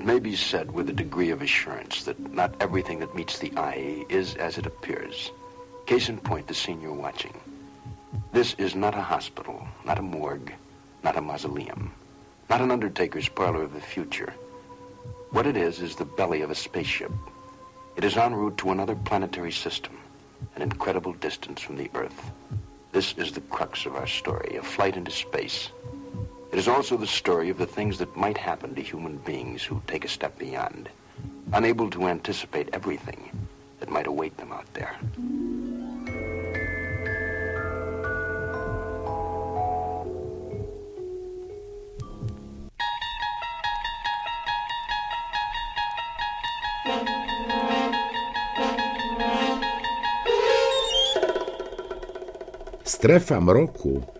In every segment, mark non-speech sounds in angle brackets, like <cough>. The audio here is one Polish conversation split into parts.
It may be said with a degree of assurance that not everything that meets the eye is as it appears. Case in point, the scene you're watching. This is not a hospital, not a morgue, not a mausoleum, not an undertaker's parlor of the future. What it is is the belly of a spaceship. It is en route to another planetary system, an incredible distance from the Earth. This is the crux of our story, a flight into space. It is also the story of the things that might happen to human beings who take a step beyond, unable to anticipate everything that might await them out there. Strefa Mroku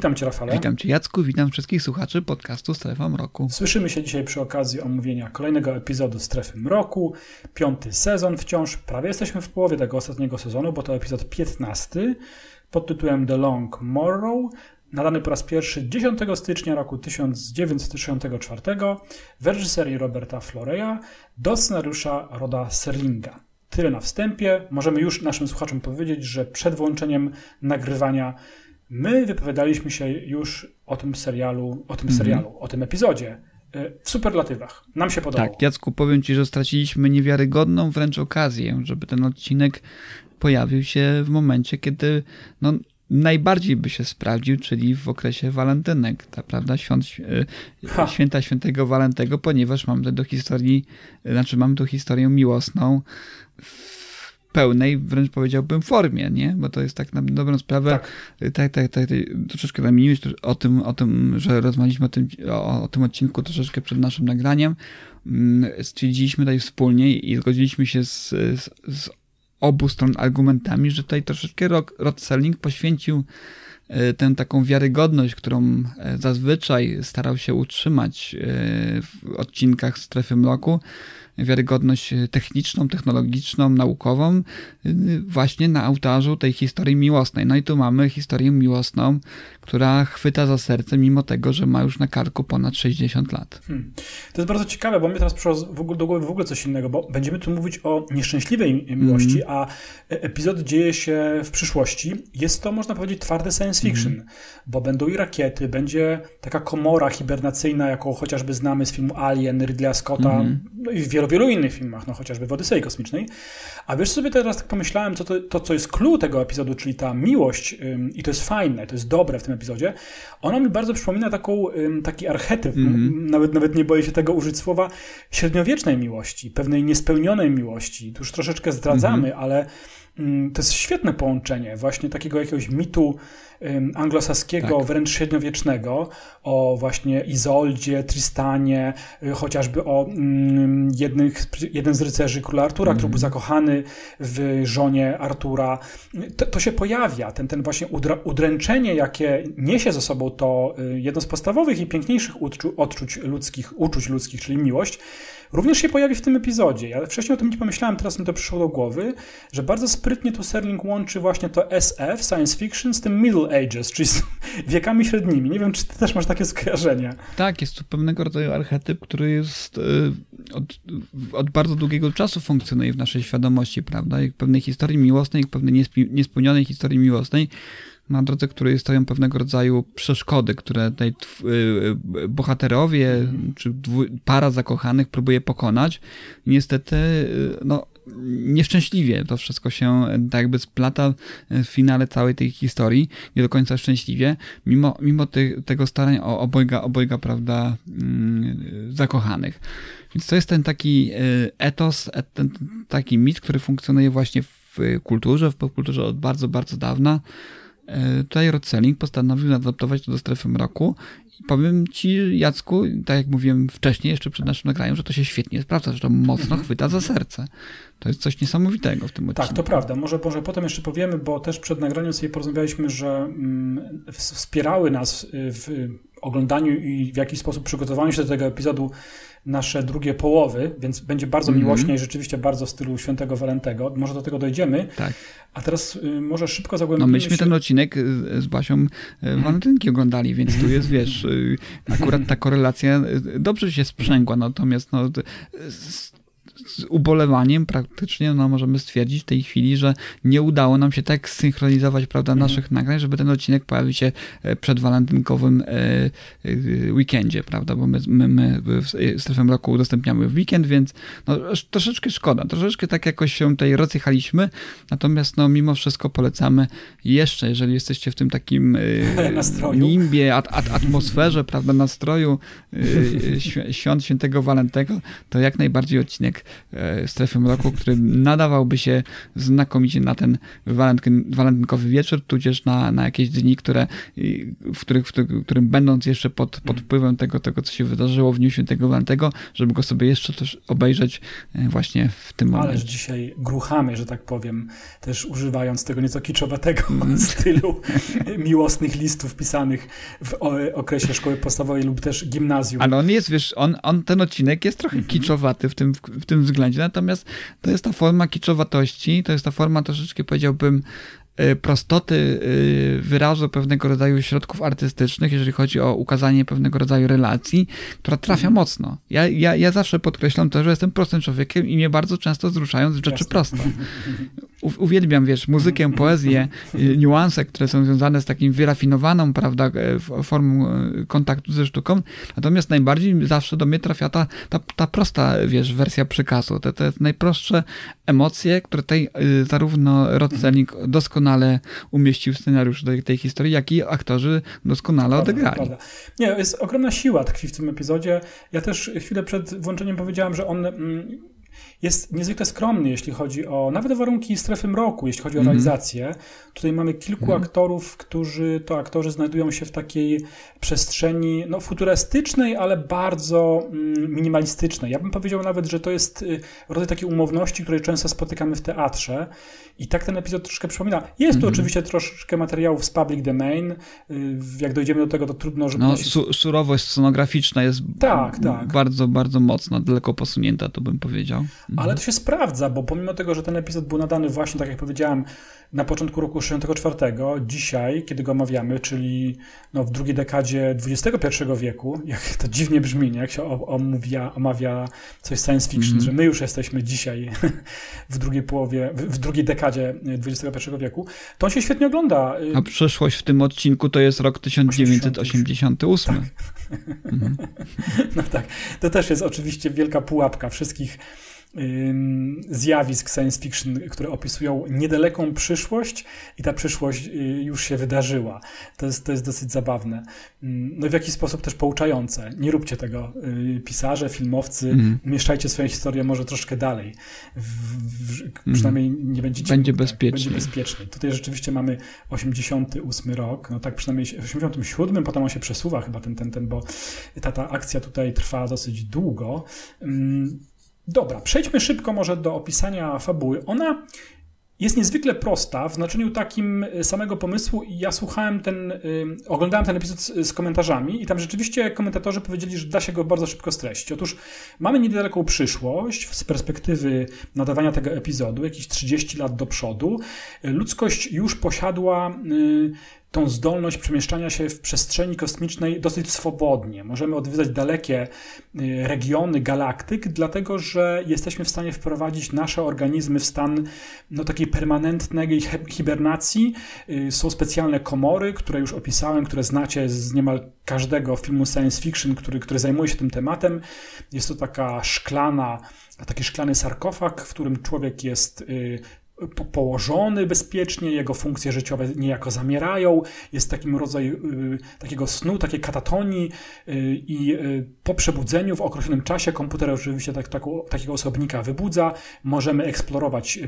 Witam Cię, Rafale. Witam Cię, Jacku, witam wszystkich słuchaczy podcastu Strefa Mroku. Słyszymy się dzisiaj przy okazji omówienia kolejnego epizodu Strefy Mroku. Piąty sezon wciąż, prawie jesteśmy w połowie tego ostatniego sezonu, bo to epizod 15 pod tytułem The Long Morrow, nadany po raz pierwszy 10 stycznia roku 1964 w reżyserii Roberta Floreya do scenariusza Roda Serlinga. Tyle na wstępie. Możemy już naszym słuchaczom powiedzieć, że przed włączeniem nagrywania My wypowiadaliśmy się już o tym serialu, o tym mhm. serialu, o tym epizodzie y, w superlatywach. Nam się podobało. Tak, Jacku, powiem ci, że straciliśmy niewiarygodną wręcz okazję, żeby ten odcinek pojawił się w momencie, kiedy no, najbardziej by się sprawdził, czyli w okresie walentynek, ta prawda, świąt, y, święta świętego Walentego, ponieważ mamy do historii, znaczy mamy tu historię miłosną pełnej, wręcz powiedziałbym, formie, nie? Bo to jest tak na dobrą sprawę, tak, tak, tak, tak, tak troszeczkę zamieniłeś o tym, o tym, że rozmawialiśmy o tym, o, o tym odcinku troszeczkę przed naszym nagraniem. Mm, stwierdziliśmy tutaj wspólnie i zgodziliśmy się z, z, z obu stron argumentami, że tutaj troszeczkę Rod Serling poświęcił e, tę taką wiarygodność, którą e, zazwyczaj starał się utrzymać e, w odcinkach Strefy Mroku, wiarygodność e, techniczną, technologiczną, naukową e, właśnie na ołtarzu tej historii miłosnej. No i tu mamy historię miłosną, która chwyta za serce, mimo tego, że ma już na karku ponad 60 lat. Hmm. To jest bardzo ciekawe, bo mnie teraz przyszło w ogóle, do głowy w ogóle coś innego, bo będziemy tu mówić o nieszczęśliwej miłości, mm. a epizod dzieje się w przyszłości. Jest to, można powiedzieć, twarde science fiction, mm. bo będą i rakiety, będzie taka komora hibernacyjna, jaką chociażby znamy z filmu Alien, Ridleya Scotta, mm. no i w wielu, wielu innych filmach, no chociażby w Odysei Kosmicznej. A wiesz sobie teraz tak pomyślałem, co to, to co jest clue tego epizodu, czyli ta miłość ym, i to jest fajne, to jest dobre w tym epizodzie, ona mi bardzo przypomina taką, taki archetyp, mm-hmm. nawet, nawet nie boję się tego użyć słowa, średniowiecznej miłości, pewnej niespełnionej miłości. Tu już troszeczkę zdradzamy, mm-hmm. ale to jest świetne połączenie właśnie takiego jakiegoś mitu anglosaskiego, tak. wręcz średniowiecznego, o właśnie Izoldzie, Tristanie, y, chociażby o jednych, jeden z rycerzy króla Artura, mm. który był mhm. zakochany w żonie Artura. To, to się pojawia, ten, ten właśnie udra, udręczenie, jakie niesie ze sobą to y, jedno z podstawowych i piękniejszych odczu, odczuć ludzkich, uczuć ludzkich, czyli miłość, również się pojawi w tym epizodzie. Ja wcześniej o tym nie pomyślałem, teraz mi to przyszło do głowy, że bardzo sprytnie tu Serling łączy właśnie to SF, science fiction, z tym Middle Ages, czyli z <laughs> wiekami średnimi. Nie wiem, czy ty też masz takie skojarzenia. Tak, jest to pewnego rodzaju archetyp, który jest y, od, od bardzo długiego czasu funkcjonuje w naszej świadomości, prawda? Jak pewnej historii miłosnej, jak pewnej niespełnionej historii miłosnej, na drodze której stoją pewnego rodzaju przeszkody, które tutaj y, y, bohaterowie czy para zakochanych próbuje pokonać. Niestety, y, no, nieszczęśliwie to wszystko się tak jakby splata w finale całej tej historii, nie do końca szczęśliwie, mimo, mimo ty, tego starań o obojga, obojga, prawda, mm, zakochanych. Więc to jest ten taki etos, ten taki mit, który funkcjonuje właśnie w w kulturze, w popkulturze od bardzo, bardzo dawna. E, tutaj Rod Selling postanowił adaptować to do strefy mroku i powiem ci, Jacku, tak jak mówiłem wcześniej, jeszcze przed naszym nagraniem, że to się świetnie sprawdza, że to mocno mhm. chwyta za serce. To jest coś niesamowitego w tym odcinku. Tak, to prawda. Może, może potem jeszcze powiemy, bo też przed nagraniem sobie porozmawialiśmy, że mm, wspierały nas w oglądaniu i w jakiś sposób przygotowaniu się do tego epizodu nasze drugie połowy, więc będzie bardzo mm -hmm. miłośnie i rzeczywiście bardzo w stylu świętego Walentego. Może do tego dojdziemy. Tak. A teraz y, może szybko zagłębimy No myśmy się... ten odcinek z Basią y, Walentynki oglądali, więc tu jest, wiesz, y, <laughs> akurat ta korelacja y, dobrze się sprzęgła, natomiast no, z ubolewaniem praktycznie no, możemy stwierdzić w tej chwili, że nie udało nam się tak synchronizować prawda, mhm. naszych nagrań, żeby ten odcinek pojawił się e, przed walentynkowym e, e, weekendzie, prawda, bo my, my, my w strefę roku udostępniamy w weekend, więc no, troszeczkę szkoda, troszeczkę tak jakoś się tutaj rozjechaliśmy, natomiast no, mimo wszystko polecamy jeszcze, jeżeli jesteście w tym takim <laughs> nastroju. nimbie, at, at, atmosferze, <laughs> prawda, nastroju świąt świętego Walentego, to jak najbardziej odcinek strefy mroku, który nadawałby się znakomicie na ten walentynkowy wieczór, tudzież na, na jakieś dni, które, w, których, w którym będąc jeszcze pod, pod wpływem tego, tego, co się wydarzyło w Dniu Świętego Walentego, żeby go sobie jeszcze też obejrzeć e, właśnie w tym momencie. Ależ dzisiaj gruchamy, że tak powiem, też używając tego nieco kiczowatego mm. <laughs> stylu miłosnych listów pisanych w okresie szkoły podstawowej lub też gimnazjum. Ale on jest, wiesz, on, on ten odcinek jest trochę mm -hmm. kiczowaty w tym, w tym względzie, natomiast to jest ta forma kiczowatości, to jest ta forma troszeczkę powiedziałbym Y, prostoty y, wyrazu pewnego rodzaju środków artystycznych, jeżeli chodzi o ukazanie pewnego rodzaju relacji, która trafia mm. mocno. Ja, ja, ja zawsze podkreślam to, że jestem prostym człowiekiem i mnie bardzo często wzruszają rzeczy Jasne. proste. <laughs> Uwielbiam, wiesz, muzykę, <laughs> poezję, y, niuanse, które są związane z takim wyrafinowaną, prawda, e, formą e, kontaktu ze sztuką, natomiast najbardziej zawsze do mnie trafia ta, ta, ta prosta, wiesz, wersja przekazu, te, te najprostsze emocje, które tutaj zarówno Rod Serling doskonale umieścił scenariusz tej, tej historii, jak i aktorzy doskonale prawda, odegrali. Prawda. Nie, jest ogromna siła tkwi w tym epizodzie. Ja też chwilę przed włączeniem powiedziałem, że on mm, jest niezwykle skromny, jeśli chodzi o nawet warunki strefy mroku, jeśli chodzi o mm -hmm. realizację. Tutaj mamy kilku mm -hmm. aktorów, którzy to aktorzy znajdują się w takiej przestrzeni no, futurystycznej, ale bardzo mm, minimalistycznej. Ja bym powiedział nawet, że to jest y, rodzaj takiej umowności, której często spotykamy w teatrze. I tak ten epizod troszkę przypomina. Jest mm -hmm. tu mhm. oczywiście troszeczkę materiałów z public domain. Y, jak dojdziemy do tego, to trudno, żeby... No, su surowość scenograficzna jest tak, tak. bardzo, bardzo mocna, daleko posunięta, to bym powiedział. Ale to się sprawdza, bo pomimo tego, że ten epizod był nadany właśnie, tak jak powiedziałem, na początku roku 64, dzisiaj, kiedy go omawiamy, czyli no, w drugiej dekadzie XXI wieku, jak to dziwnie brzmi, nie? jak się omawia, omawia coś science fiction, mm -hmm. że my już jesteśmy dzisiaj <laughs> w drugiej połowie, w, w drugiej dekadzie XXI wieku, to on się świetnie ogląda. A przeszłość w tym odcinku to jest rok 1988. Tak. <laughs> Mhm. No tak, to też jest oczywiście wielka pułapka wszystkich zjawisk science fiction, które opisują niedaleką przyszłość i ta przyszłość y, już się wydarzyła. To jest, to jest dosyć zabawne. No i w jakiś sposób też pouczające. Nie róbcie tego. Y, pisarze, filmowcy, mm. umieszczajcie swoje historie może troszkę dalej. W, w, mhm. przynajmniej nie będziecie... Będzie bezpiecznie. Będzie bezpiecznie. Tutaj rzeczywiście mamy 88 rok, no tak przynajmniej 87, potem on się przesuwa chyba ten, ten, ten, bo ta, ta akcja tutaj trwa dosyć długo. Dobra, przejdźmy szybko może do opisania fabuły. Ona jest niezwykle prosta w znaczeniu takim y, samego pomysłu i ja słuchałem ten, y, oglądałem ten epizod z, z, komentarzami i tam rzeczywiście komentatorzy powiedzieli, że da się go bardzo szybko streścić. Otóż mamy niedaleką przyszłość z perspektywy nadawania tego epizodu, jakieś 30 lat do przodu. Ludzkość już posiadła tą zdolność przemieszczania się w przestrzeni kosmicznej dosyć swobodnie. Możemy odwiedzać dalekie y, regiony galaktyk, dlatego że jesteśmy w stanie wprowadzić nasze organizmy w stan no, takiej permanentnej hibernacji. Y, są specjalne komory, które już opisałem, które znacie z niemal każdego filmu science fiction, który, który zajmuje się tym tematem. Jest to taka szklana, taki szklany sarkofag, w którym człowiek jest y, położony bezpiecznie, jego funkcje życiowe niejako zamierają, jest takim rodzaju y, takiego snu, takiej katatonii y, i y, po przebudzeniu w określonym czasie komputer oczywiście tak, tak, takiego osobnika wybudza, możemy eksplorować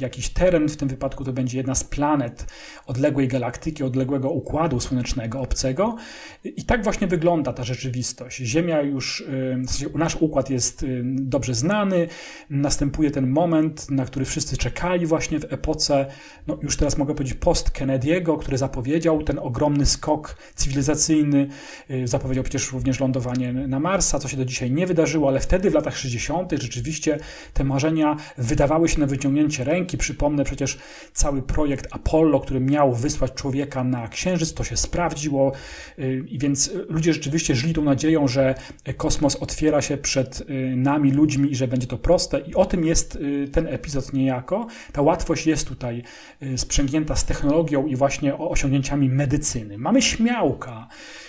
jakiś teren, w tym wypadku to będzie jedna z planet odległej galaktyki, odległego układu słonecznego, obcego. I tak właśnie wygląda ta rzeczywistość. Ziemia już, w sensie nasz układ jest dobrze znany, następuje ten moment, na który wszyscy czekali właśnie w epoce, no już teraz mogę powiedzieć post-Kennedy'ego, który zapowiedział ten ogromny skok cywilizacyjny, y, zapowiedział przecież również lądowanie na Marsa, co się do dzisiaj nie wydarzyło, ale wtedy w latach 60. rzeczywiście te marzenia wydawały się na wyciągnięcie ręki. Przypomnę przecież cały projekt Apollo, który miał wysłać człowieka na Księżyc, to się sprawdziło y, i więc ludzie rzeczywiście żyli tą nadzieją, że kosmos otwiera się przed y, nami, ludźmi i że będzie to proste i o tym jest ten epizod niejako ta łatwość jest tutaj y, sprzęgnięta z technologią i właśnie osiągnięciami medycyny. Mamy śmiałka,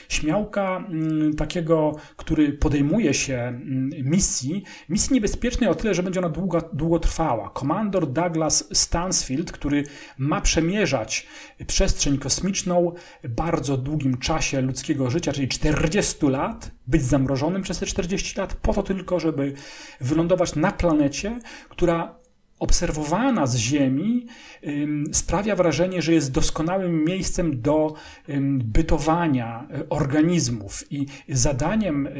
śmiałka mm, takiego, który podejmuje się mm, misji, misji niebezpiecznej o tyle, że będzie ona długo, długo trwała. Komandor Douglas Stansfield, który ma przemierzać przestrzeń kosmiczną bardzo długim czasie ludzkiego życia, czyli 40 lat, być zamrożonym przez te 40 lat, po to tylko, żeby wylądować na planecie, która obserwowana z Ziemi sprawia wrażenie, że jest doskonałym miejscem do bytowania e, organizmów. I zadaniem e,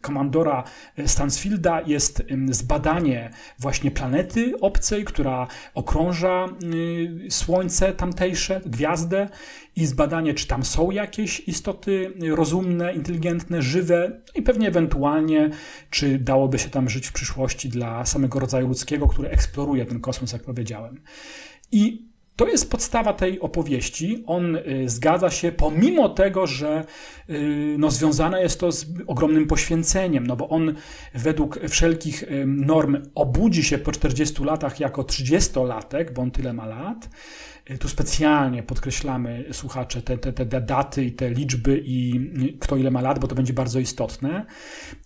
komandora Stansfielda jest zbadanie właśnie planety obcej, która okrąża y, Słońce tamtejsze, gwiazdę i zbadanie, czy tam są jakieś istoty rozumne, inteligentne, żywe i pewnie ewentualnie, czy dałoby się tam żyć w przyszłości dla samego rodzaju ludzkiego, który eksploruje ten kosmos, jak powiedziałem. I to jest podstawa tej opowieści. On y, zgadza się, pomimo tego, że y, no, związane jest to z ogromnym poświęceniem, no bo on według wszelkich y, norm obudzi się po 40 latach jako 30-latek, bo on tyle ma lat. Tu specjalnie podkreślamy, słuchacze, te, te, te daty i te liczby i kto ile ma lat, bo to będzie bardzo istotne.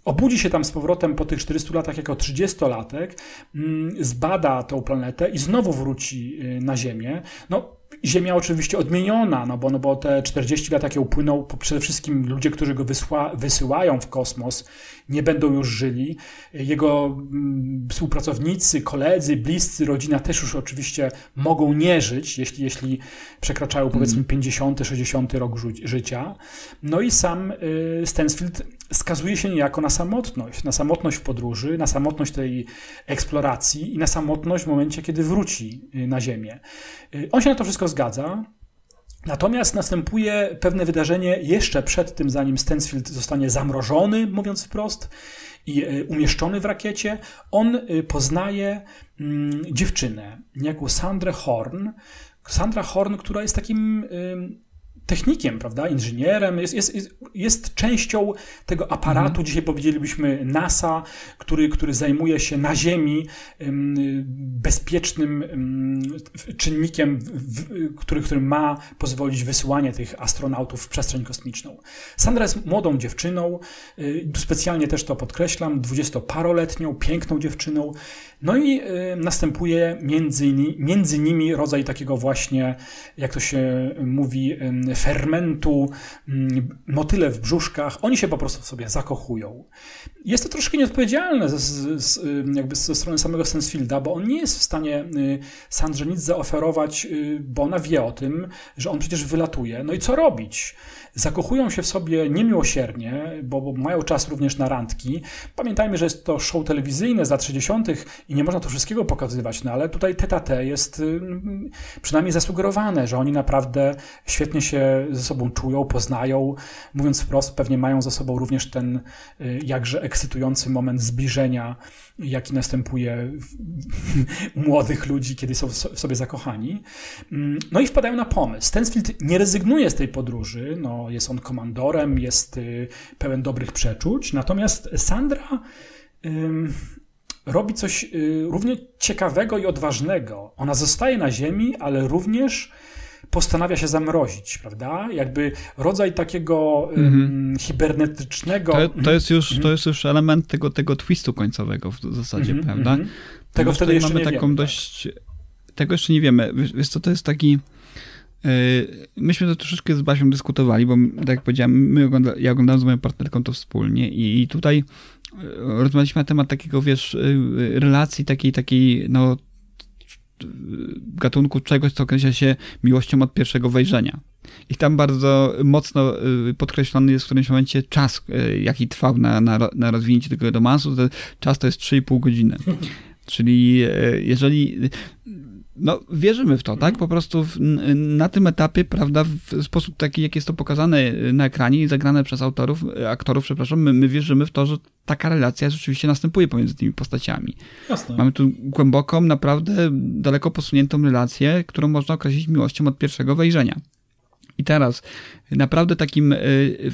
Obudzi się tam z powrotem po tych 400 latach jako 30-latek, mm, zbada tą planetę i znowu wróci y, na Ziemię. No, Ziemia oczywiście odmieniona, no bo, no bo te 40 lat, jakie upłyną, przede wszystkim ludzie, którzy go wysła, wysyłają w kosmos, nie będą już żyli. Jego mm, współpracownicy, koledzy, bliscy, rodzina też już oczywiście mogą nie żyć, jeśli, jeśli przekraczają powiedzmy 50, mm. 60 rok życia. No i sam y, Stansfield skazuje się niejako na samotność, na samotność w podróży, na samotność tej eksploracji i na samotność w momencie, kiedy wróci y, na Ziemię. Y, on się na to wszystko zgadza. Natomiast następuje pewne wydarzenie jeszcze przed tym, zanim Stansfield zostanie zamrożony, mówiąc wprost, i y, umieszczony w rakiecie. On poznaje mm, dziewczynę, niejaką Sandrę Horn. Sandra Horn, która jest takim technikiem, prawda, inżynierem, jest, jest, jest, jest częścią tego aparatu, mhm. dzisiaj powiedzielibyśmy NASA, który, który zajmuje się na Ziemi bezpiecznym czynnikiem, który, który ma pozwolić wysyłanie tych astronautów w przestrzeń kosmiczną. Sandra jest młodą dziewczyną, y, specjalnie też to podkreślam, dwudziestoparoletnią, piękną dziewczyną, no i y, następuje między, między nimi rodzaj takiego właśnie, jak to się mówi, fermentu, mm, motyle w brzuszkach. Oni się po prostu w sobie zakochują. Jest to troszkę nieodpowiedzialne z, jakby ze strony samego Sensfielda, bo on nie jest w stanie y, Sandrze nic zaoferować, y, bo ona wie o tym, że on przecież wylatuje. No i co robić? Zakochują się w sobie niemiłosiernie, bo, bo mają czas również na randki. Pamiętajmy, że jest to show telewizyjne za 30 i nie można to wszystkiego pokazywać, no ale tutaj tete jest y, przynajmniej zasugerowane, że oni naprawdę świetnie się ze sobą czują, poznają. Mówiąc wprost, pewnie mają za sobą również ten y, jakże ekscytujący moment zbliżenia, jaki następuje u młodych ludzi, kiedy są w sobie zakochani. Mm, no i wpadają na pomysł. Stansfield nie rezygnuje z tej podróży, no jest on komandorem, jest y, pełen dobrych przeczuć. Natomiast Sandra robi coś y, równie ciekawego i odważnego. Ona zostaje na Ziemi, ale również postanawia się zamrozić, prawda? Jakby rodzaj takiego mm -hmm. hibernetycznego... To, to, jest już, to mhm. jest już element tego, tego twistu końcowego w zasadzie, mm -hmm, prawda? Tego wtedy jeszcze mamy nie taką wiem, dość... Tak tego jeszcze nie wiemy. Wiesz co, to jest taki... Myśmy to troszeczkę z Basią dyskutowali, bo tak jak powiedziałem, my ogląda, ja oglądałem z moją partnerką to wspólnie i, i tutaj rozmawialiśmy na temat takiego, wiesz, relacji takiej, takiej, no gatunku czegoś, co określa się miłością od pierwszego wejrzenia. I tam bardzo mocno podkreślony jest w którymś momencie czas, jaki trwał na, na, na rozwinięcie tego romansu. Czas to jest 3,5 godziny. <laughs> Czyli jeżeli no, wierzymy w to, tak? Po prostu w, na tym etapie, prawda, w sposób taki, jak jest to pokazane na ekranie i zagrane przez autorów, aktorów, przepraszam, my, my wierzymy w to, że taka relacja rzeczywiście następuje pomiędzy tymi postaciami. Jasne. Mamy tu głęboką, naprawdę daleko posuniętą relację, którą można określić miłością od pierwszego wejrzenia. I teraz naprawdę takim y,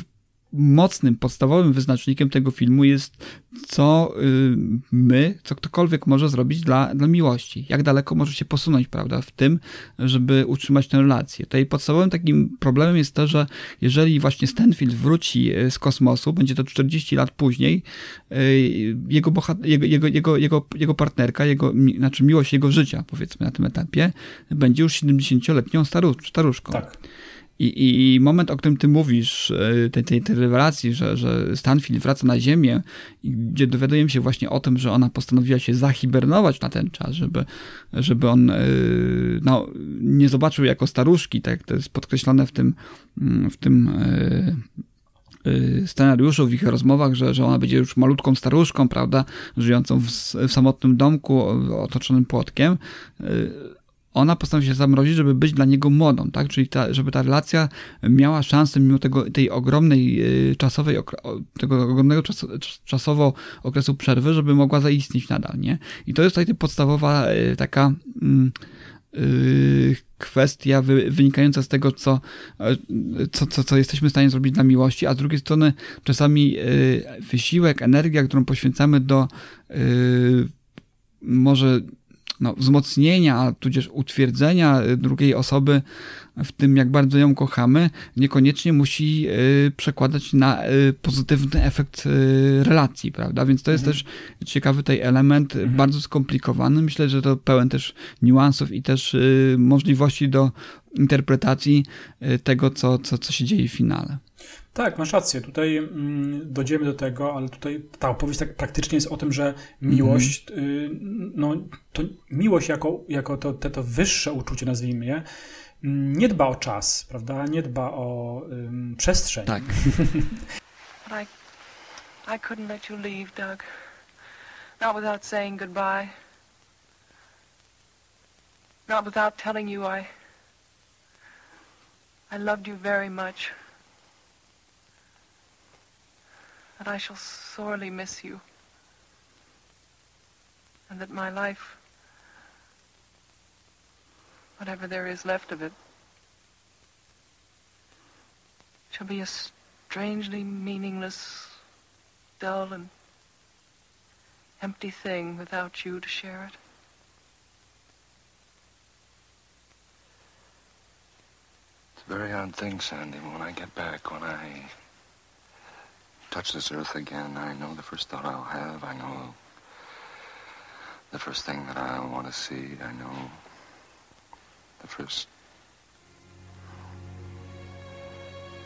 mocnym, podstawowym wyznacznikiem tego filmu jest, co y, my, co ktokolwiek może zrobić dla, dla miłości. Jak daleko może się posunąć, prawda, w tym, żeby utrzymać tę relację. Tutaj podstawowym takim problemem jest to, że jeżeli właśnie Stanfield wróci y, z kosmosu, będzie to 40 lat później, y, jego, jego, jego, jego, jego, jego partnerka, jego, znaczy miłość jego życia, powiedzmy na tym etapie, będzie już 70-letnią staru- staruszką. Tak. I, I, moment, o którym ty mówisz, tej, tej, tej rewelacji, że, że Stanfield wraca na Ziemię, gdzie dowiadujemy się właśnie o tym, że ona postanowiła się zahibernować na ten czas, żeby, żeby on no, nie zobaczył jako staruszki, tak to jest podkreślone w tym, w tym scenariuszu, w ich rozmowach, że, że ona będzie już malutką staruszką, prawda, żyjącą w, w samotnym domku otoczonym płotkiem ona postanowi się zamrozić, żeby być dla niego młodą, tak? Czyli ta, żeby ta relacja miała szansę, mimo tego, tej ogromnej czasowej, tego ogromnego czas, czasowo okresu przerwy, żeby mogła zaistnieć nadal, nie? I to jest tutaj podstawowa taka kwestia wynikająca z tego, co, co, co, co jesteśmy w stanie zrobić dla miłości, a z drugiej strony czasami wysiłek, energia, którą poświęcamy do może no, wzmocnienia, tudzież utwierdzenia drugiej osoby w tym, jak bardzo ją kochamy, niekoniecznie musi y, przekładać na y, pozytywny efekt y, relacji, prawda? Więc to jest mhm. też ciekawy tutaj element, mhm. bardzo skomplikowany. Myślę, że to pełen też niuansów i też możliwości do interpretacji tego, co, co, co się dzieje w finale. Tak, masz rację. Tutaj mm, dojdziemy do tego, ale tutaj ta opowieść tak praktycznie jest o tym, że miłość, mm y, no to miłość jako, jako to, to, to wyższe uczucie, nazwijmy je, mm, nie dba o czas, prawda? Nie dba o y, przestrzeń. Tak. <laughs> I, I couldn't let you leave, Doug. Not without saying goodbye. Not without telling you I I loved you very much. That I shall sorely miss you, and that my life, whatever there is left of it, shall be a strangely meaningless, dull, and empty thing without you to share it. It's a very odd thing, Sandy, when I get back, when I touch this earth again, I know the first thought I'll have. I know the first thing that I'll want to see. I know the first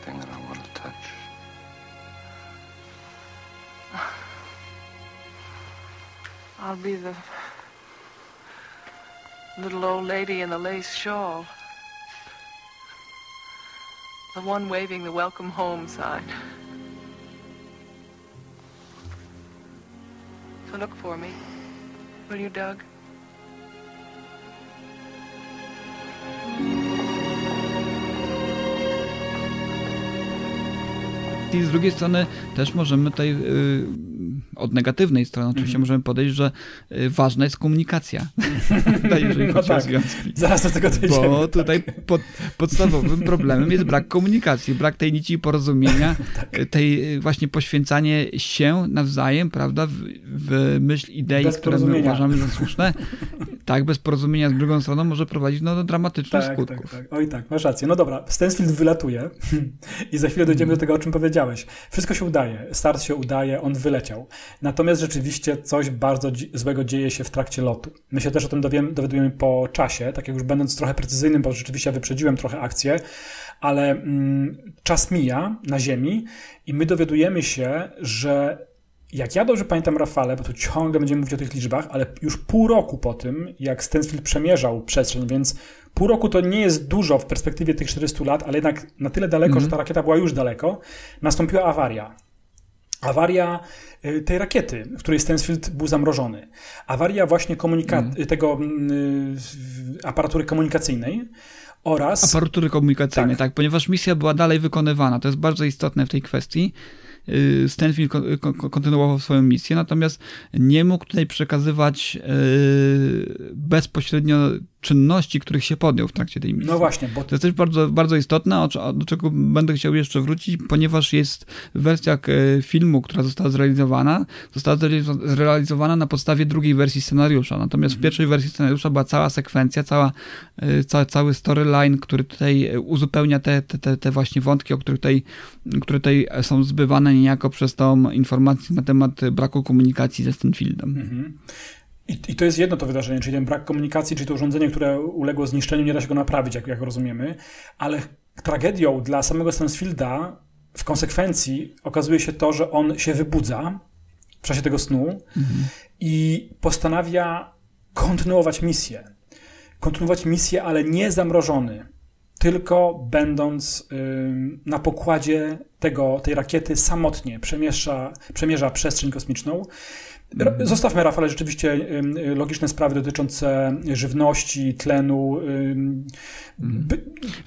thing that I want to touch. I'll be the little old lady in the lace shawl. The one waving the welcome home sign. So look for me. Will you, Doug? I z drugiej strony też możemy tutaj yy, od negatywnej strony oczywiście mm. możemy podejść, że y, ważna jest komunikacja, <laughs> jeżeli chodzi no tak. o związki. Zaraz do tego dojdziemy. Bo tutaj pod, podstawowym problemem jest brak komunikacji, brak tej nici porozumienia, <laughs> tak. tej y, właśnie poświęcanie się nawzajem, prawda, w, w myśl idei, które my uważamy za słuszne. <laughs> tak, bez porozumienia z drugą stroną może prowadzić no, do dramatycznych tak, skutków. Tak, tak. Oj tak, masz rację. No dobra, Stansfield wylatuje <laughs> i za chwilę dojdziemy do tego, o czym powiedziałeś. Wszystko się udaje, start się udaje, on wyleciał. Natomiast rzeczywiście coś bardzo złego dzieje się w trakcie lotu. My się też o tym dowiem, dowiadujemy po czasie, tak jak już będąc trochę precyzyjnym, bo rzeczywiście wyprzedziłem trochę akcję, ale mm, czas mija na Ziemi i my dowiadujemy się, że jak ja dobrze pamiętam Rafale, bo tu ciągle będziemy mówić o tych liczbach, ale już pół roku po tym, jak Stansfield przemierzał przestrzeń, więc pół roku to nie jest dużo w perspektywie tych 400 lat, ale jednak na tyle daleko, mm -hmm. że ta rakieta była już daleko, nastąpiła awaria. Awaria y, tej rakiety, w której Stansfield był zamrożony. Awaria właśnie mm. tego y, aparatury komunikacyjnej oraz... Aparatury komunikacyjnej, tak. tak, ponieważ misja była dalej wykonywana. To jest bardzo istotne w tej kwestii. Y, Stanfield kontynuował swoją misję, natomiast nie mógł tutaj przekazywać y, bezpośrednio czynności, których się podjął w trakcie tej misji. No właśnie, bo... To jest też bardzo, bardzo istotne, do czego będę chciał jeszcze wrócić, ponieważ jest w wersjach e, filmu, która została zrealizowana, została zrealizowana na podstawie drugiej wersji scenariusza. Natomiast w mhm. pierwszej wersji scenariusza była cała sekwencja, cała, e, ca, cały storyline, który tutaj uzupełnia te, te, te właśnie wątki, o których tutaj, które tutaj są zbywane niejako przez tą informację na temat braku komunikacji ze Stanfieldem. Mhm. I, I, to jest jedno to wydarzenie, czyli ten brak komunikacji, czyli to urządzenie, które uległo zniszczeniu, nie da się go naprawić, jak, jak rozumiemy, ale tragedią dla samego Stansfielda w konsekwencji okazuje się to, że on się wybudza w czasie tego snu mhm. i postanawia kontynuować misję. Kontynuować misję, ale nie zamrożony, tylko będąc na pokładzie tego, tej rakiety samotnie przemierza, przemierza przestrzeń kosmiczną. Zostawmy, Rafale, rzeczywiście logiczne sprawy dotyczące żywności, tlenu.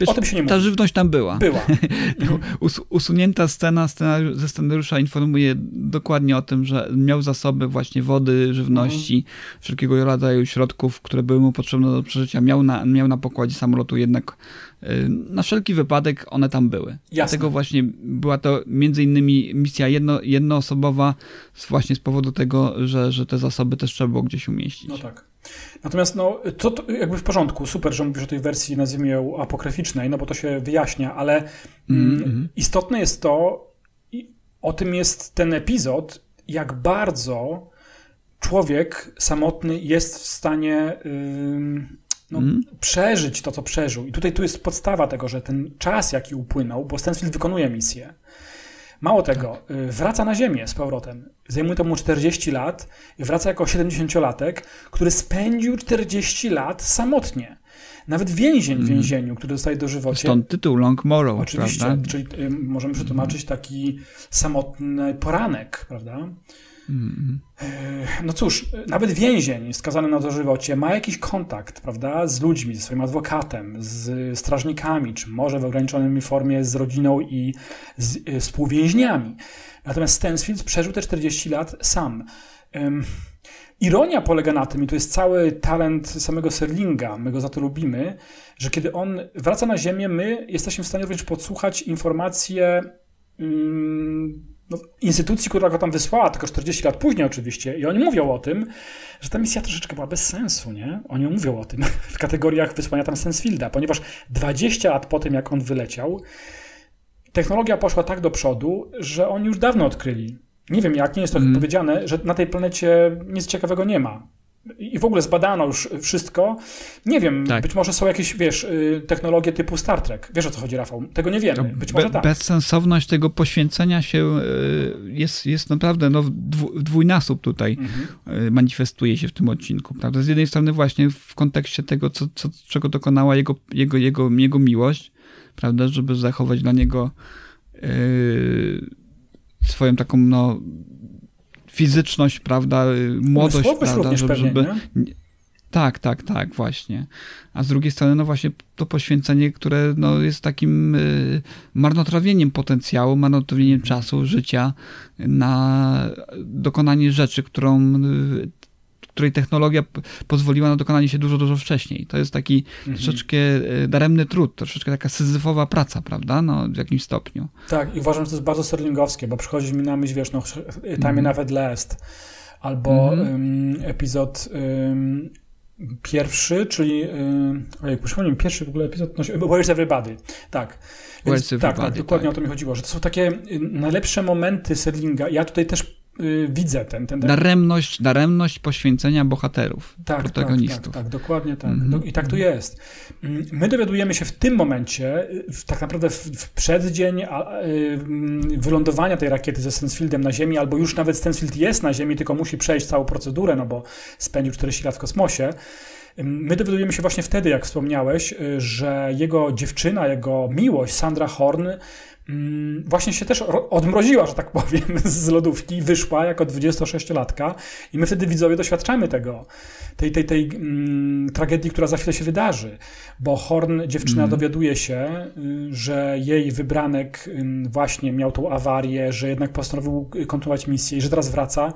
Wiesz, o tym się nie mówi. Ta żywność tam była. Była. <laughs> Us usunięta scena, scena ze scenariusza informuje dokładnie o tym, że miał zasoby właśnie wody, żywności, mhm. wszelkiego rodzaju środków, które były mu potrzebne do przeżycia. Miał na, miał na pokładzie samolotu jednak Y, na wszelki wypadek one tam były. Jasne. Dlatego właśnie była to między innymi misja jedno, jednoosobowa właśnie z powodu tego, że, że te zasoby też trzeba było gdzieś umieścić. No tak. Natomiast no, to, to jakby w porządku, super, że mówisz o tej wersji, nazwijmy ją apokryficznej, no bo to się wyjaśnia, ale mm -hmm. istotne jest to, i o tym jest ten epizod, jak bardzo człowiek samotny jest w stanie... Yy, no, mm. przeżyć to, co przeżył. I tutaj tu jest podstawa tego, że ten czas, jaki upłynął, bo Stansfield wykonuje misję. Mało tego, tak. Wraca na Ziemię z powrotem. Zajmuje to mu 40 lat i wraca jako 70-latek, który spędził 40 lat samotnie. Nawet więzień w mm. więzieniu, który dostaje dożywocie. Stąd tytuł Long Morrow, Oczywiście, prawda? czyli y, możemy przetłumaczyć taki samotny poranek, prawda? Mm. No cóż, nawet więzień skazany na dożywocie ma jakiś kontakt, prawda, z ludźmi, ze swoim adwokatem, z strażnikami, czy może w ograniczonej formie z rodziną i z y, współwięźniami. Natomiast Stansfield przeżył te 40 lat sam. Ironia polega na tym, i to jest cały talent samego Serlinga, my go za to lubimy, że kiedy on wraca na Ziemię, my jesteśmy w stanie również podsłuchać informacje no, instytucji, która go tam wysłała, tylko 40 lat później oczywiście, i oni mówią o tym, że ta misja troszeczkę była bez sensu, nie? Oni mówią o tym <laughs> w kategoriach wysłania tam Stansfielda, ponieważ 20 lat po tym, jak on wyleciał, technologia poszła tak do przodu, że oni już dawno odkryli. Nie wiem jak, nie jest to mm. powiedziane, że na tej planecie nic ciekawego nie ma i w ogóle zbadano już wszystko. Nie wiem, tak. być może są jakieś, wiesz, y, technologie typu Star Trek. Wiesz o co chodzi, Rafał? Tego nie wiemy. Być może Be tak. Bezsensowność tego poświęcenia się y, jest, jest naprawdę no, dwójnasób tutaj mhm. Y, manifestuje się w tym odcinku. Prawda? Z jednej strony właśnie w kontekście tego, co, co, czego dokonała jego, jego, jego, jego miłość, prawda, żeby zachować dla niego yy, swoją taką no, fizyczność, prawda, młodość, prawda, żeby, pewnie, żeby tak, tak, tak, właśnie. A z drugiej strony, no właśnie to poświęcenie, które no, jest takim y, marnotrawieniem potencjału, marnotrawieniem czasu, życia na dokonanie rzeczy, którą y, której technologia pozwoliła na dokonanie się dużo, dużo wcześniej. To jest taki mhm. troszeczkę e, daremny trud, troszeczkę taka syzyfowa praca, prawda, no, w jakimś stopniu. Tak, i uważam, że to jest bardzo serlingowskie, bo przychodzi mi na myśl, wiesz, no, Time mhm. Nawet Last, albo mhm. um, epizod um, pierwszy, czyli ojej, przypomnij pierwszy w ogóle epizod, no, Where's Everybody? Tak. Więc, Where's tak, tak, dokładnie tak. o to mi chodziło, że to są takie najlepsze momenty Serlinga. Ja tutaj też y, widzę ten, ten, ten... Daremność, daremność poświęcenia bohaterów, tak, protagonistów. Tak, tak, tak, dokładnie tak. Mhm. Do, I tak to jest. Mm, My dowiadujemy się w tym momencie, y, w, tak naprawdę w, w przeddzień a, y, mm, wylądowania tej rakiety ze Stansfieldem na Ziemi, albo już nawet Stansfield jest na Ziemi, tylko musi przejść całą procedurę, no bo spędził 40 lat w kosmosie. Ym, My dowiadujemy się właśnie wtedy, jak wspomniałeś, y, że jego dziewczyna, jego miłość, Sandra Horn, mm, właśnie się też ro- odmroziła, że tak powiem, <laughs> z lodówki, wyszła jako 26-latka i my wtedy widzowie doświadczamy tego, tej, tej, tej mm, tragedii, która za chwilę się wydarzy, bo Horn, dziewczyna dowiaduje się, y, że jej wybranek właśnie miał tą awarię, że jednak postanowił y, kontynuować misję i że teraz wraca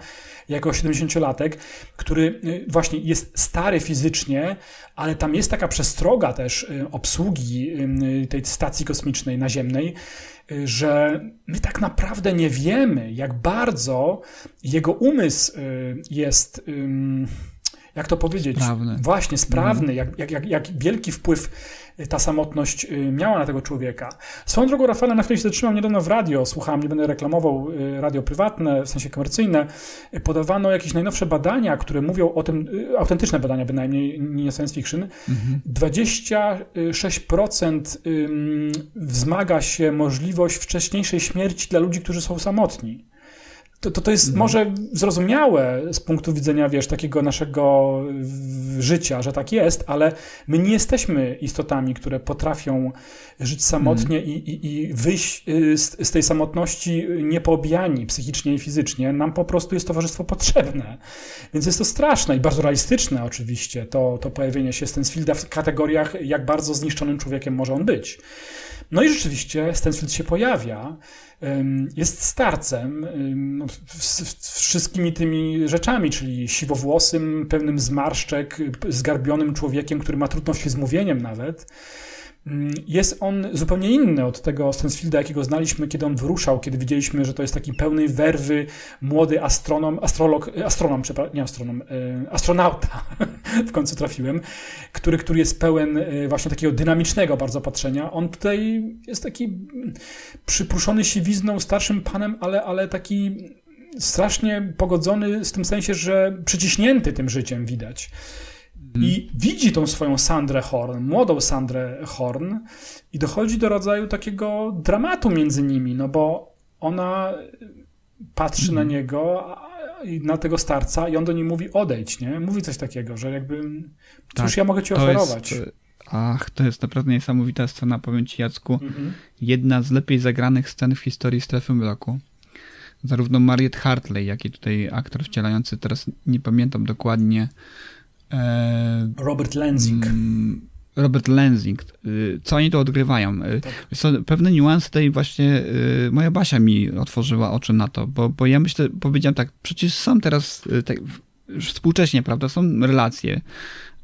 jako 70-latek, który y, właśnie jest stary fizycznie, ale tam jest taka przestroga też obsługi tej stacji kosmicznej naziemnej, że my tak naprawdę nie wiemy, jak bardzo jego umysł y, jest, jak to powiedzieć, Sprawny. właśnie sprawny, jak, jak, jak, jak wielki wpływ y, ta samotność y, miała na tego człowieka. Swoją drogą, Rafale, na chwilę się zatrzymam niedawno w radio, słuchałem, nie będę reklamował y, radio prywatne, w sensie komercyjne, podawano jakieś najnowsze badania, które mówią o tym, autentyczne badania bynajmniej, nie science fiction, 26% ym, wzmaga się możliwość wcześniejszej śmierci dla ludzi, którzy są samotni. To, to, to jest może zrozumiałe z punktu widzenia, wiesz, takiego naszego życia, że tak jest, ale my nie jesteśmy istotami, które potrafią żyć samotnie i, i, i wyjść y, z, z tej samotności niepoobijani psychicznie i fizycznie. Nam po prostu jest towarzystwo potrzebne. Więc jest to straszne i bardzo realistyczne oczywiście, to, to pojawienie się Stansfielda w kategoriach, jak bardzo zniszczonym człowiekiem może on być. No i rzeczywiście Stansfield się pojawia, jest starcem no, z, z wszystkimi tymi rzeczami, czyli siwowłosym, pełnym zmarszczek, zgarbionym człowiekiem, który ma trudności z mówieniem nawet. Ym, Jest on zupełnie inny od tego Stansfielda, jakiego znaliśmy, kiedy on wyruszał, kiedy widzieliśmy, że to jest taki pełnej werwy młody astronom, astrolog, astronom, przepraszam, nie astronom, y, astronauta, <laughs> w końcu trafiłem, który, który jest pełen y, właśnie takiego dynamicznego bardzo patrzenia. On tutaj jest taki mm, przypruszony siwizną, starszym panem, ale, ale taki strasznie pogodzony w tym sensie, że przyciśnięty tym życiem widać. I widzi tą swoją Sandrę Horn, młodą Sandrę Horn i dochodzi do rodzaju takiego dramatu między nimi, no bo ona patrzy na niego, na tego starca i on do niej mówi odejdź, nie? Mówi coś takiego, że jakby cóż Tak, ja mogę ci oferować. jest, ach, to jest naprawdę niesamowita scena, powiem ci Jacku. Mhm. Jedna z lepiej zagranych scen w historii Strefy Mroku. Zarówno Mariette Hartley, jak i tutaj aktor wcielający, teraz nie pamiętam dokładnie, Robert Lenzing. Mm, Robert Lenzing. Y, Co oni to odgrywają? Y, Tak. co, pewne niuanse tutaj właśnie y, moja Basia mi otworzyła oczy na to, bo, bo ja myślę, powiedziałem tak, przecież są teraz tak, już współcześnie, prawda, są relacje,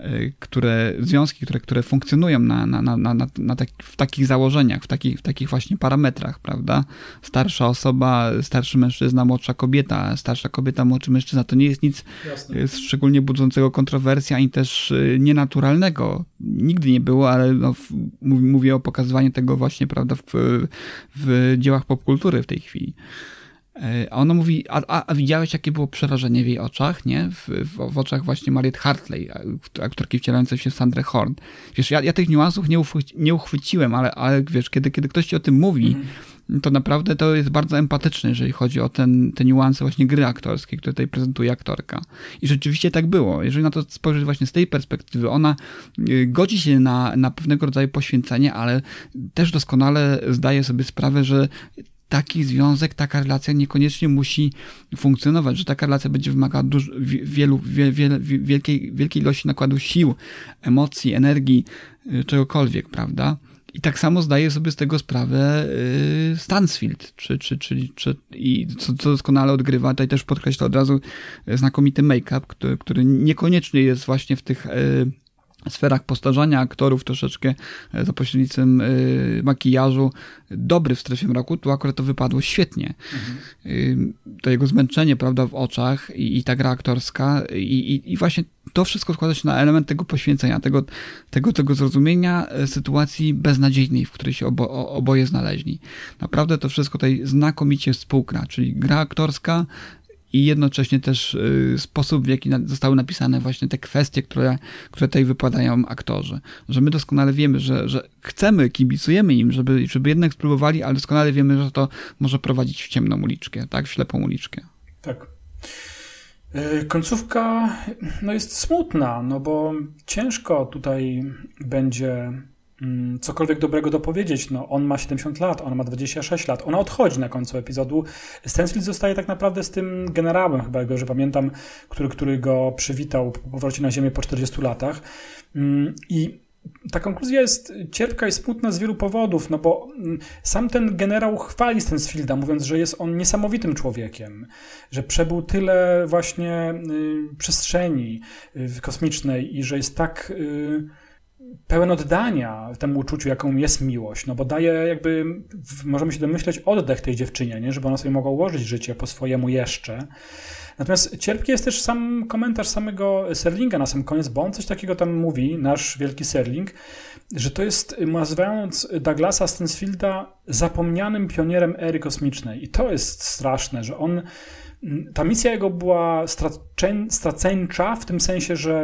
y, które, związki, które, które funkcjonują na, na, na, na, na tak, w takich założeniach, w takich, w takich właśnie parametrach, prawda? Starsza osoba, starszy mężczyzna, młodsza kobieta, starsza kobieta, młodszy mężczyzna, to nie jest nic Jasne. y, szczególnie budzącego kontrowersji, ani też y, nienaturalnego. Nigdy nie było, ale no, w, mów- mówię o pokazywaniu tego właśnie, prawda, w, w dziełach popkultury w tej chwili. Y, A ona mówi, a, a, a widziałeś, jakie było przerażenie w jej oczach, nie? W, w, w oczach właśnie Mariette Hartley, aktorki wcielającej się Sandrę Horn. Wiesz, ja, ja tych niuansów nie, uchwyci, nie uchwyciłem, ale, ale wiesz, kiedy, kiedy ktoś ci o tym mówi, to naprawdę to jest bardzo empatyczne, jeżeli chodzi o ten, te niuanse właśnie gry aktorskiej, które tutaj prezentuje aktorka. I rzeczywiście tak było. Jeżeli na to spojrzeć właśnie z tej perspektywy, ona y, godzi się na, na pewnego rodzaju poświęcenie, ale też doskonale zdaje sobie sprawę, że taki związek, taka relacja niekoniecznie musi funkcjonować, że taka relacja będzie wymagała wielu, wie, wiele, wi- wielkiej, wielkiej ilości nakładu sił, emocji, energii, y, czegokolwiek, prawda? I tak samo zdaje sobie z tego sprawę y, Stansfield, czy, czy, czyli, czy, i co, co doskonale odgrywa, tutaj też podkreślę od razu y, znakomity make-up, który, który niekoniecznie jest właśnie w tych sferach postarzania aktorów, troszeczkę e, za pośrednictwem y, makijażu, dobry w strefie mroku, tu akurat to wypadło świetnie. Mhm. Y, to jego zmęczenie, prawda, w oczach i, i ta gra aktorska i, i, i, właśnie to wszystko składa się na element tego poświęcenia, tego, tego, tego zrozumienia sytuacji beznadziejnej, w której się obo, oboje znaleźli. Naprawdę to wszystko tutaj znakomicie współgra, czyli gra aktorska, i jednocześnie też y, sposób, w jaki zostały napisane właśnie te kwestie, które, które tutaj wypadają aktorzy. Że my doskonale wiemy, że, że chcemy, kibicujemy im, żeby, żeby jednak spróbowali, ale doskonale wiemy, że to może prowadzić w ciemną uliczkę, tak? W ślepą uliczkę. Tak. Y, końcówka no jest smutna, no bo ciężko tutaj będzie cokolwiek dobrego dopowiedzieć. No, on ma 70 lat, ona ma 26 lat, ona odchodzi na końcu epizodu. Stansfield zostaje tak naprawdę z tym generałem, chyba go, że pamiętam, który, który go przywitał po powrocie na Ziemię po 40 latach. Mm, I ta konkluzja jest cierpka i smutna z wielu powodów, no bo mm, sam ten generał chwali Stansfielda, mówiąc, że jest on niesamowitym człowiekiem, że przebył tyle właśnie y, przestrzeni y, kosmicznej i że jest tak y, pełen oddania temu uczuciu, jaką jest miłość, no bo daje jakby, możemy się domyśleć, oddech tej dziewczynie, nie? żeby ona sobie mogła ułożyć życie po swojemu jeszcze. Natomiast cierpki jest też sam komentarz samego Serlinga na sam koniec, bo on coś takiego tam mówi, nasz wielki Serling, że to jest, nazywając Douglasa Stansfielda zapomnianym pionierem ery kosmicznej. I to jest straszne, że on ta misja jego była straceńcza w tym sensie, że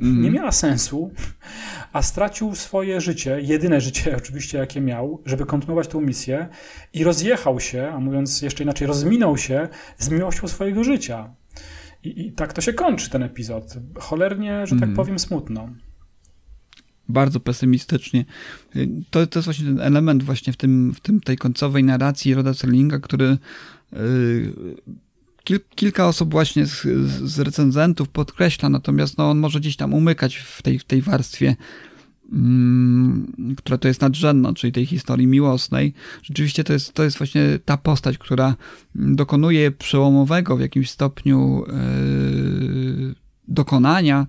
mm. nie miała sensu, a stracił swoje życie, jedyne życie <laughs> oczywiście, jakie miał, żeby kontynuować tę misję i rozjechał się, a mówiąc jeszcze inaczej, rozminął się z miłością swojego życia. I, i tak to się kończy ten epizod. Cholernie, że tak mm. powiem, smutno bardzo pesymistycznie. To, to jest właśnie ten element właśnie w, tym, w tym, tej końcowej narracji Roda Serlinga, który yy, Kil, kilka osób właśnie z, z, recenzentów podkreśla, natomiast no, on może gdzieś tam umykać w tej, w tej warstwie, mm, która to jest nadrzędna, czyli tej historii miłosnej. Rzeczywiście to jest, to jest właśnie ta postać, która dokonuje przełomowego w jakimś stopniu yy, dokonania,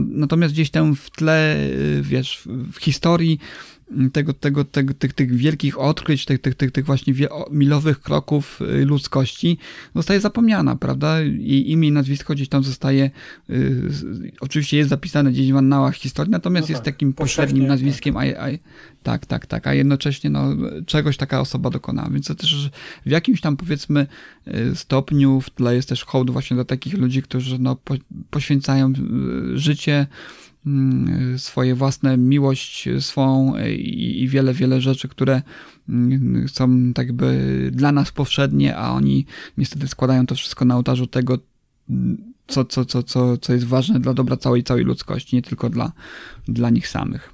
natomiast gdzieś tam w tle, yy, wiesz, w historii tego, tego, tego, tych, tych wielkich odkryć, tych, tych, tych, tych właśnie milowych kroków y, ludzkości zostaje zapomniana, prawda? Jej imię i nazwisko gdzieś tam zostaje, y, oczywiście jest zapisane gdzieś w annałach historii, natomiast no jest tak, takim pośrednim nazwiskiem, tak. A, a, tak, tak, tak, a jednocześnie no, czegoś taka osoba dokonała, więc to też w jakimś tam powiedzmy y, stopniu w tle jest też hołd właśnie dla takich ludzi, którzy no, po, poświęcają życie, Mm, swoje własne miłość swą i, i wiele, wiele rzeczy, które mm, są tak jakby dla nas powszednie, a oni niestety składają to wszystko na ołtarzu tego, co, co, co, co, co jest ważne dla dobra całej, całej ludzkości, nie tylko dla, dla nich samych.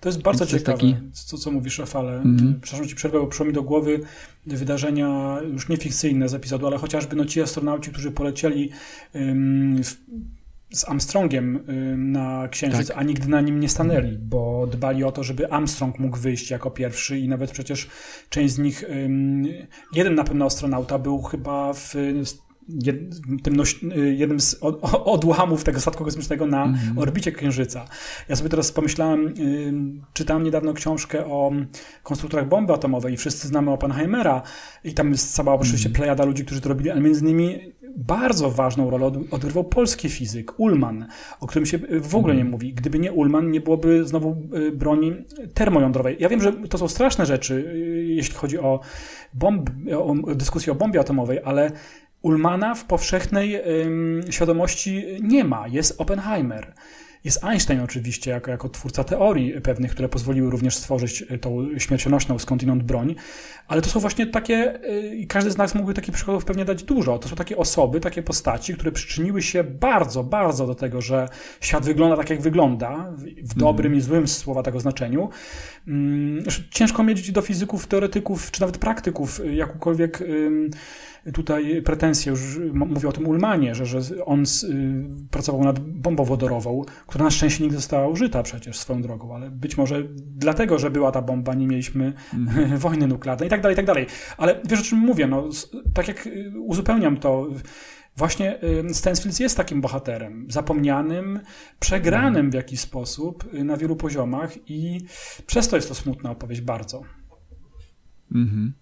To jest bardzo Więc ciekawe, taki... co, co mówisz, Rafale. Mm-hmm. Przepraszam ci przerwę, bo przyszło mi do głowy wydarzenia już nie fikcyjne z epizodu, ale chociażby no, ci astronauci, którzy polecieli w z Armstrongiem na Księżyc, tak. a nigdy na nim nie stanęli, bo dbali o to, żeby Armstrong mógł wyjść jako pierwszy i nawet przecież część z nich, jeden na pewno astronauta był chyba w tym y, jednym z odłamów tego statku kosmicznego na mm. orbicie Księżyca. Ja sobie teraz pomyślałem, czytałem niedawno książkę o konstruktorach bomby atomowej i wszyscy znamy Oppenheimera i tam jest cała oczywiście mm. plejada ludzi, którzy to robili, ale między innymi bardzo ważną rolę odgrywał polski fizyk, Ullman, o którym się w ogóle nie mhm. mówi. Gdyby nie Ullman, nie byłoby znowu y, broni termojądrowej. Ja wiem, że to są straszne rzeczy, y, jeśli chodzi o, bomb, o dyskusję o bombie atomowej, ale Ullmana w powszechnej świadomości nie ma. Jest Oppenheimer. Jest Einstein oczywiście, jako, jako twórca teorii pewnych, które pozwoliły również stworzyć e, tą śmiercionośną skądinąd broń, ale to są właśnie takie, e, i każdy z nas mógłby takich przykładów pewnie dać dużo. To są takie osoby, takie postaci, które przyczyniły się bardzo, bardzo do tego, że świat wygląda tak, jak wygląda, w dobrym mm. i złym słowa tego znaczeniu. Mm, ciężko mieć do fizyków, teoretyków, czy nawet praktyków jakąkolwiek tutaj pretensje, już mówię o tym Ulmanie, że, że on pracował nad bombą wodorową, która na szczęście nigdy została użyta przecież swoją drogą, ale być może dlatego, że była ta bomba, nie mieliśmy mm. <laughs> wojny nuklearnej i tak dalej, i tak dalej. Ale wiesz o czym mówię, no, tak jak y, uzupełniam to, właśnie Stansfield jest takim bohaterem, zapomnianym, przegranym w jakiś sposób na wielu poziomach i przez to jest to smutna opowieść bardzo. Mhm.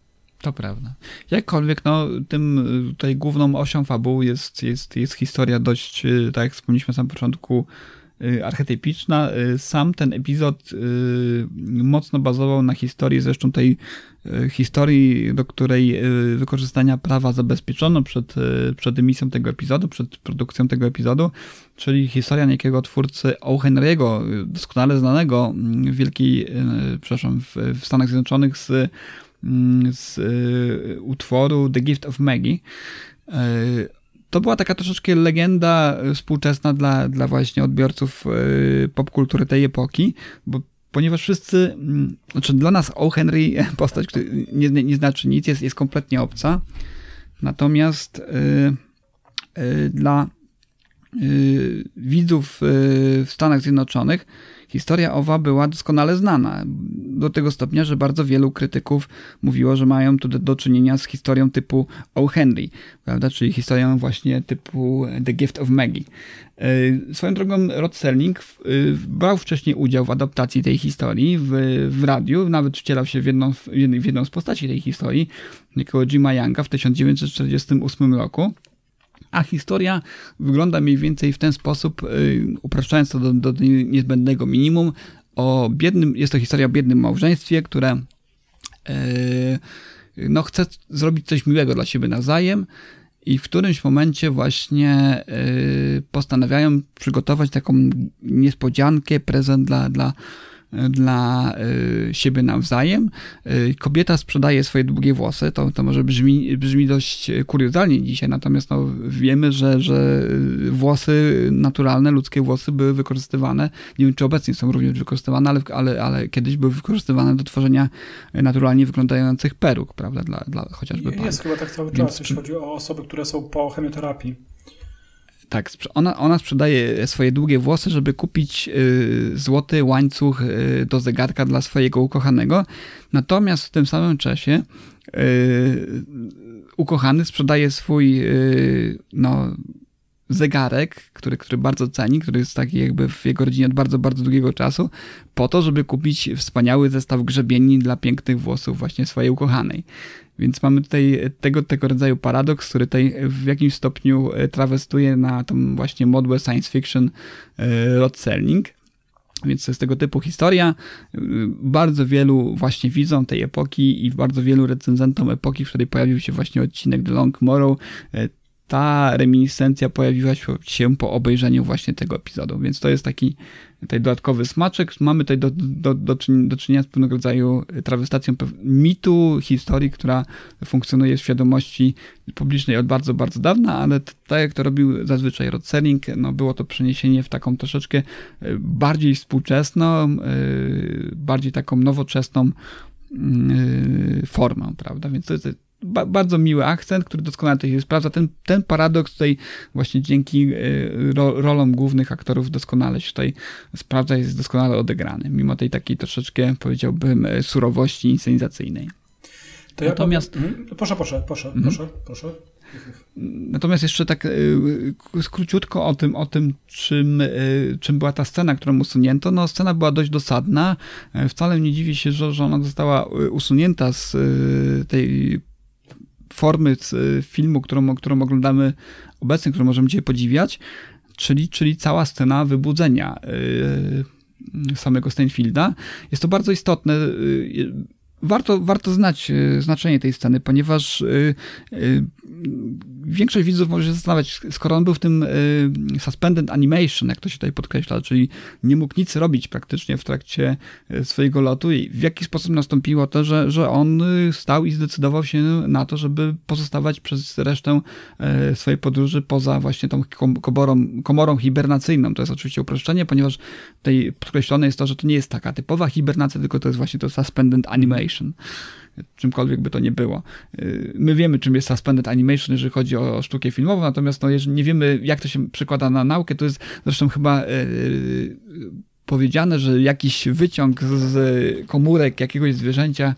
To prawda. Jakkolwiek, no, tym tutaj główną osią fabuły jest, jest, jest historia dość, tak jak wspomnieliśmy na samym początku, Y, archetypiczna. Y, sam ten epizod y, mocno bazował na historii, zresztą tej historii, do której wykorzystania prawa zabezpieczono przed, przed emisją tego epizodu, przed produkcją tego epizodu, czyli historia niejakiego twórcy O. Henry'ego, doskonale znanego mm, w wielkiej, przepraszam, w, w Stanach Zjednoczonych z, z utworu The Gift of Maggie to była taka troszeczkę legenda e, współczesna dla, dla właśnie odbiorców popkultury tej epoki, bo ponieważ wszyscy, mm, znaczy dla nas O. Henry <laughs> postać, która nie, nie znaczy nic, jest, jest kompletnie obca, natomiast dla widzów w Stanach Zjednoczonych Historia owa była doskonale znana, do tego stopnia, że bardzo wielu krytyków mówiło, że mają tu do, czynienia z historią typu O. Henry, prawda, czyli historią właśnie typu The Gift of Maggie. E, swoją drogą Rod Serling e, brał wcześniej udział w adaptacji tej historii w, w radiu, nawet wcielał się w jedną, w jedną z postaci tej historii, niekoło Jima Younga w 1948 roku. A historia wygląda mniej więcej w ten sposób, y, upraszczając to do, do niezbędnego minimum, o biednym, jest to historia o biednym małżeństwie, które y, no, chce zrobić coś miłego dla siebie nawzajem i w którymś momencie właśnie y, postanawiają przygotować taką niespodziankę, prezent dla, dla dla y, siebie nawzajem. Y, kobieta sprzedaje swoje długie włosy, to, to może brzmi, brzmi dość kuriozalnie dzisiaj, natomiast no, wiemy, że, że włosy naturalne, ludzkie włosy były wykorzystywane, nie wiem czy obecnie są również wykorzystywane, ale, ale, ale kiedyś były wykorzystywane do tworzenia naturalnie wyglądających peruk, prawda, dla, dla chociażby Jest chyba tak cały czas, jeśli chodzi o osoby, które są po chemioterapii. Tak, ona, ona sprzedaje swoje długie włosy, żeby kupić y, złoty łańcuch y, do zegarka dla swojego ukochanego. Natomiast w tym samym czasie y, ukochany sprzedaje swój y, no, zegarek, który, który bardzo ceni, który jest taki jakby w jego rodzinie od bardzo, bardzo długiego czasu, po to, żeby kupić wspaniały zestaw grzebieni dla pięknych włosów właśnie swojej ukochanej. Więc mamy tutaj tego, tego rodzaju paradoks, który tutaj w jakimś stopniu e, trawestuje na tą właśnie modłę science fiction e, Rod Serling. Więc to jest tego typu historia. E, bardzo wielu właśnie widzom tej epoki i bardzo wielu recenzentom epoki, w której pojawił się właśnie odcinek The Long Morrow, ta reminiscencja pojawiła się po obejrzeniu właśnie tego epizodu, więc to jest taki tutaj dodatkowy smaczek. Mamy tutaj do, do, do, do czynienia z pewnego rodzaju trawestacją mitu, historii, która funkcjonuje w świadomości publicznej od bardzo, bardzo dawna, ale tak jak to robił zazwyczaj Rod Serling, no było to przeniesienie w taką troszeczkę e, bardziej współczesną, e, bardziej taką nowoczesną mm, formę, prawda? Więc to jest ba bardzo miły akcent, który doskonale tutaj się sprawdza. Ten, ten paradoks tutaj właśnie dzięki y, ro rolom głównych aktorów doskonale się tutaj sprawdza, jest doskonale odegrany, mimo tej takiej troszeczkę, powiedziałbym, y, surowości inscenizacyjnej. To ja Natomiast... Powiem, proszę, proszę, proszę, mhm. proszę, proszę. Natomiast jeszcze tak y, króciutko o tym, o tym czym, czym była ta scena, którą usunięto. No, scena była dość dosadna. Wcale nie dziwi się, że, że ona została usunięta z tej formy filmu, którą, którą oglądamy obecnie, którą możemy dzisiaj podziwiać, czyli, czyli cała scena wybudzenia yy, samego Steinfielda. Jest to bardzo istotne. Warto, warto znać yy, znaczenie tej sceny, ponieważ większość widzów może się zastanawiać, skoro on był w tym suspended animation, jak to się tutaj podkreśla, czyli nie mógł nic robić praktycznie w trakcie swojego lotu i w jaki sposób nastąpiło to, że, że on stał i zdecydował się na to, żeby pozostawać przez resztę swojej podróży poza właśnie tą komorą, komorą hibernacyjną. To jest oczywiście uproszczenie, ponieważ tutaj podkreślone jest to, że to nie jest taka typowa hibernacja, tylko to jest właśnie to suspended animation czymkolwiek by to nie było. Y, my wiemy, czym jest suspended animation, jeżeli chodzi o sztukę filmową, natomiast no, jeżeli nie wiemy, jak to się przekłada na naukę, to jest zresztą chyba yy, powiedziane, że jakiś wyciąg z komórek jakiegoś zwierzęcia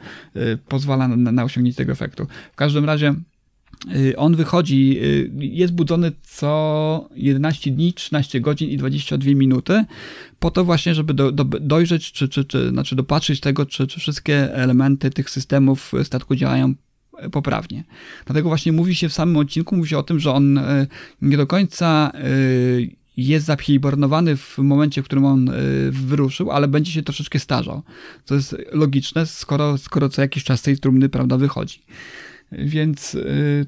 pozwala na, na osiągnięcie tego efektu. W każdym razie y, on wychodzi, y, jest budzony co 11 dni, 13 godzin i 22 minuty, po to właśnie, żeby do, do, dojrzeć, czy, czy, czy, znaczy dopatrzyć tego, czy, czy wszystkie elementy tych systemów statku działają poprawnie. Dlatego właśnie mówi się w samym odcinku, mówi się o tym, że on nie do końca jest zahibernowany w momencie, w którym on wyruszył, ale będzie się troszeczkę starzał. To jest logiczne, skoro, skoro co jakiś czas tej trumny, prawda, wychodzi więc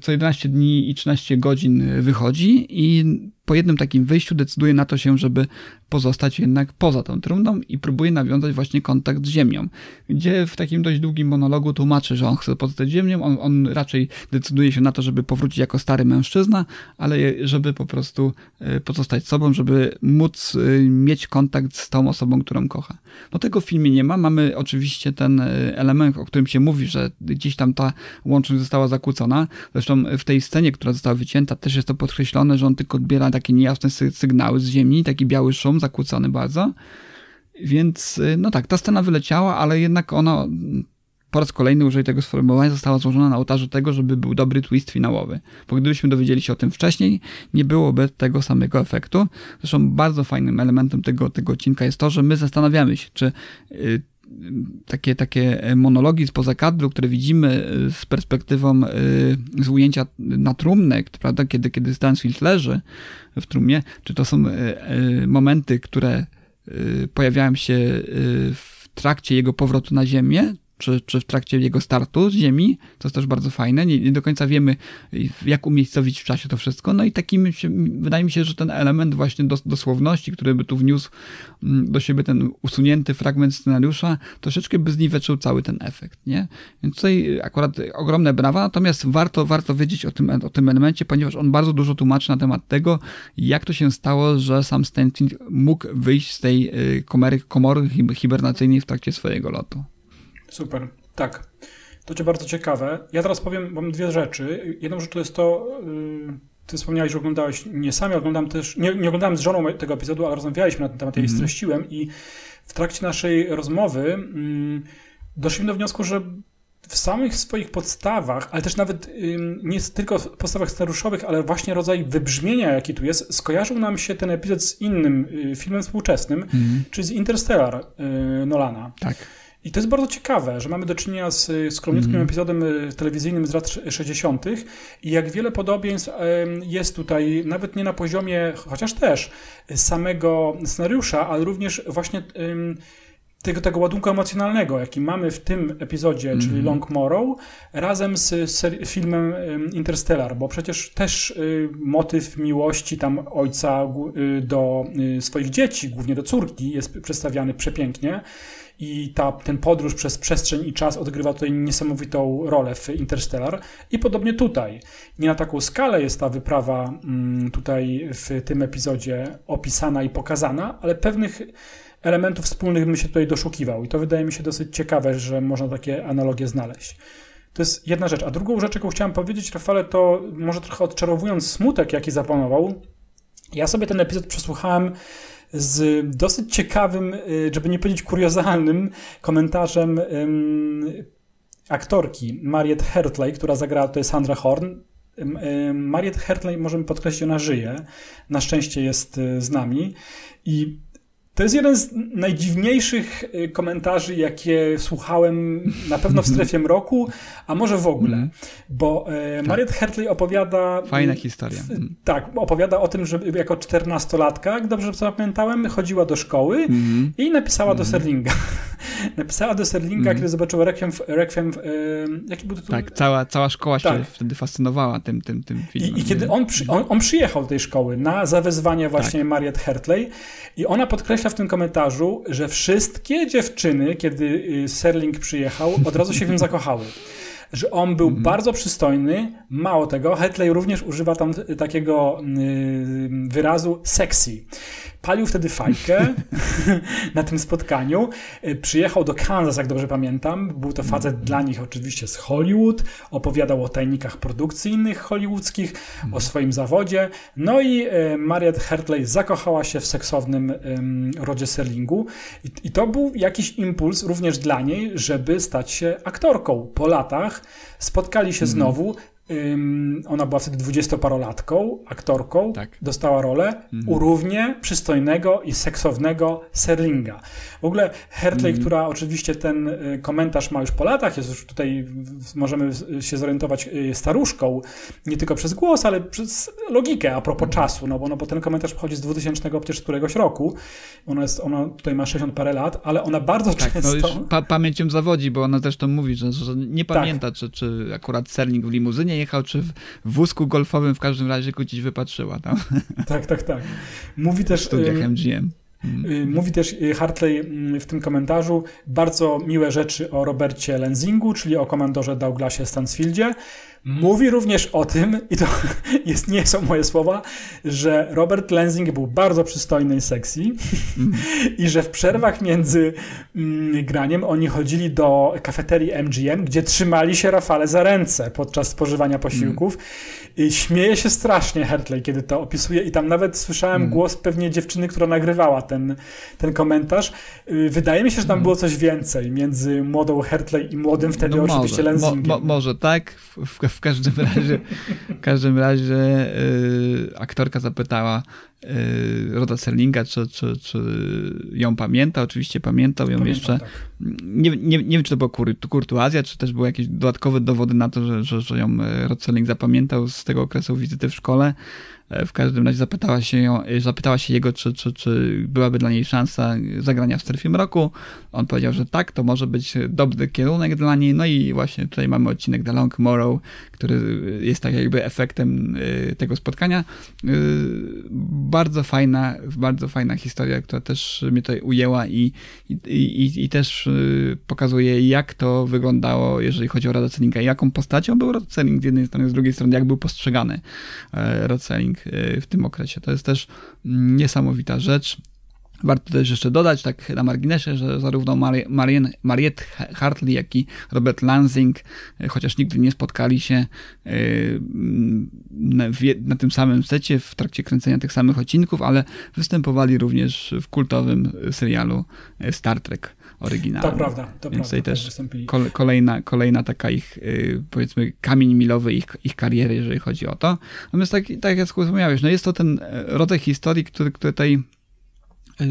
co 11 dni i 13 godzin wychodzi i po jednym takim wyjściu decyduje na to się, żeby pozostać jednak poza tą trumną i próbuje nawiązać właśnie kontakt z Ziemią, gdzie w takim dość długim monologu tłumaczy, że on chce pozostać Ziemią, on, on raczej decyduje się na to, żeby powrócić jako stary mężczyzna, ale żeby po prostu e, pozostać sobą, żeby móc e, mieć kontakt z tą osobą, którą kocha. No tego w filmie nie ma, mamy oczywiście ten e, element, o którym się mówi, że gdzieś tam ta łączność została zakłócona, zresztą w tej scenie, która została wycięta, też jest to podkreślone, że on tylko odbiera takie niejasne sygnały z Ziemi, taki biały szum, zakłócony bardzo. Więc, y, no tak, ta scena wyleciała, ale jednak ona po raz kolejny użyj tego sformułowania została złożona na ołtarzu tego, żeby był dobry twist finałowy. Bo gdybyśmy dowiedzieli się o tym wcześniej, nie byłoby tego samego efektu. Zresztą bardzo fajnym elementem tego, tego odcinka jest to, że my zastanawiamy się, czy y, takie, takie monologi spoza kadru, które widzimy y, z perspektywą z ujęcia na trumnę, prawda, kiedy, kiedy Stansfield leży w trumnie, czy to są momenty, które pojawiają się w trakcie jego powrotu na ziemię, czy, czy w trakcie jego startu z Ziemi, to jest też bardzo fajne. Nie, nie do końca wiemy, jak umiejscowić w czasie to wszystko. No i takim się, wydaje mi się, że ten element właśnie dos, dosłowności, który by tu wniósł mm, do siebie ten usunięty fragment scenariusza, troszeczkę by zniweczył cały ten efekt, nie? Więc tutaj akurat ogromne brawa, natomiast warto, warto wiedzieć o tym, o tym elemencie, ponieważ on bardzo dużo tłumaczy na temat tego, jak to się stało, że sam Stanfield mógł wyjść z tej y, komory, komory hibernacyjnej w trakcie swojego lotu. Super, tak. To cię bardzo ciekawe. Ja teraz powiem wam dwie rzeczy. Jedną rzecz to jest to, yy, ty wspomniałeś, że oglądałeś nie sami, oglądam też, nie, nie oglądałem z żoną tego epizodu, ale rozmawialiśmy na ten temat, ja jej mhm. streściłem i w trakcie naszej rozmowy yy, doszliśmy do wniosku, że w samych swoich podstawach, ale też nawet nie tylko podstawach scenariuszowych, ale właśnie rodzaj wybrzmienia, jaki tu jest, skojarzył nam się ten epizod z innym y, filmem współczesnym, mm. czyli z Interstellar y, Nolana. Tak. I to jest bardzo ciekawe, że mamy do czynienia z skromniutkim mm. epizodem e, telewizyjnym z lat 60. i jak wiele podobieństw jest tutaj, nawet nie na poziomie, chociaż też samego scenariusza, ale również właśnie tego, tego ładunku emocjonalnego, jaki mamy w tym epizodzie, mm. czyli Long Morrow, razem z filmem Interstellar, bo przecież też y, motyw miłości tam ojca y, do y, swoich dzieci, głównie do córki, jest przedstawiany przepięknie i ta, ten podróż przez przestrzeń i czas odgrywa tutaj niesamowitą rolę w Interstellar i podobnie tutaj. Nie na taką skalę jest ta wyprawa mm, tutaj w tym epizodzie opisana i pokazana, ale pewnych elementów wspólnych bym się tutaj doszukiwał i to wydaje mi się dosyć ciekawe, że można takie analogie znaleźć. To jest jedna rzecz. A drugą rzecz, jaką chciałem powiedzieć, Rafale, to może trochę odczarowując smutek, jaki zapanował, ja sobie ten epizod przesłuchałem z dosyć ciekawym, y, żeby nie powiedzieć kuriozalnym komentarzem aktorki Mariette Hertley, która zagrała tutaj Sandra Horn. Mariette Hertley, możemy podkreślić, ona żyje. Na szczęście jest y, z nami. I to jest jeden z najdziwniejszych y, komentarzy, jakie słuchałem na pewno w strefie <laughs> mroku, a może w ogóle. Mm. Bo e, tak. Mariette Hertley opowiada. Fajna historia. Mm. Tak, opowiada o tym, że jako czternastolatka, jak dobrze zapamiętałem, chodziła do szkoły mm. i napisała do mhm. Serlinga. <laughs> napisała do Serlinga, mm. kiedy zobaczyła Requiem. Requiem e, jaki był tytuł? Tak, cała, cała szkoła tak. się wtedy fascynowała tym, tym, tym filmem. I, i kiedy on, przy, on, on, przyjechał do tej szkoły na zawezwanie właśnie tak. Mariette Hertley i ona podkreśla w tym komentarzu, że wszystkie dziewczyny, kiedy y, Serling przyjechał, od razu się w nim zakochały że on był mm -hmm. bardzo przystojny. Mało tego, Hetley również używa tam takiego y, wyrazu sexy. Palił wtedy fajkę <laughs> na tym spotkaniu. Y, przyjechał do Kansas, jak dobrze pamiętam. Był to facet -hmm. dla nich oczywiście z Hollywood. Opowiadał o tajnikach produkcyjnych hollywoodzkich, mm -hmm. o mhm. swoim zawodzie. No i y, Mariette Hertley zakochała się w seksownym Rodzie Serlingu. I, to był jakiś impuls również dla niej, żeby stać się aktorką po latach spotkali się mm. Znowu. ona była wtedy dwudziestoparolatką, aktorką, tak. dostała rolę mhm. u równie przystojnego i seksownego Serlinga. W ogóle Hertley, mhm. która oczywiście ten y, komentarz ma już po latach, jest już tutaj, możemy się zorientować y, staruszką, nie tylko przez głos, ale przez logikę a propos mhm. czasu, no bo, no bo ten komentarz pochodzi z 2000 przecież któregoś roku. Ona, jest, ona tutaj ma 60 parę lat, ale ona bardzo tak, no często... No pa pamięcią zawodzi, bo ona też to mówi, że, że nie tak. pamięta, tak. czy, czy akurat Serling w limuzynie jechał, czy w wózku golfowym w każdym razie gdzieś wypatrzyła tam. Tak, tak, tak. Mówi też... W studiach MGM. Mm. Mówi też Hartley mm, w tym komentarzu bardzo miłe rzeczy o Robercie Lenzingu, czyli o komandorze Douglasie Stansfieldzie. Mówi również o tym, i to <laughs> jest, nie są moje słowa, że Robert Lenzing był bardzo przystojny i sexy mm. <laughs> i że w przerwach między mm, graniem oni chodzili do kafeterii MGM, gdzie trzymali się Rafale za ręce podczas spożywania posiłków. Mm. I śmieje się strasznie Hertley, kiedy to opisuje i tam nawet słyszałem mm. głos pewnie dziewczyny, która nagrywała ten, ten komentarz. Y, wydaje mi się, że tam mm. było coś więcej między młodą Hertley i młodym wtedy no oczywiście może, Lenzingiem. Mo, mo, może tak, w, w, w każdym razie, w każdym razie y, aktorka zapytała Roda Serlinga, czy, czy, czy ją pamięta. Oczywiście pamiętał ją Pamiętam, jeszcze. Tak. Nie, nie, nie wiem, czy to była kur, kurtuazja, czy też były jakieś dodatkowe dowody na to, że, że, że ją y, Rod Serling zapamiętał z tego okresu wizyty w szkole. E, w każdym razie zapytała się, ją, e, zapytała się jego, czy, czy, czy byłaby dla niej szansa zagrania w Surfim Roku. On powiedział, że tak, to może być dobry kierunek dla niej. No i właśnie tutaj mamy odcinek The Long Morrow, który jest tak jakby efektem e, tego spotkania. Bardzo fajna, bardzo fajna historia, która też mnie tutaj ujęła i, i, i, i też pokazuje, jak to wyglądało, jeżeli chodzi o Rod jaką postacią był Rod z jednej strony, z drugiej strony, jak był postrzegany Rod Y, w tym okresie. To jest też niesamowita rzecz. Warto też jeszcze dodać, tak na marginesie, że zarówno Mariette Hartley, jak i Robert Lansing, y, chociaż nigdy nie spotkali się y, na, tym samym secie w trakcie kręcenia tych samych odcinków, ale występowali również w kultowym serialu Star Trek oryginalny. To prawda, to Więc prawda. tutaj też kolejna, kolejna taka ich, powiedzmy, kamień milowy ich, ich kariery, jeżeli chodzi o to. Natomiast tak, tak jak wspomniałeś, no jest to ten e, rodzaj historii, który, który tutaj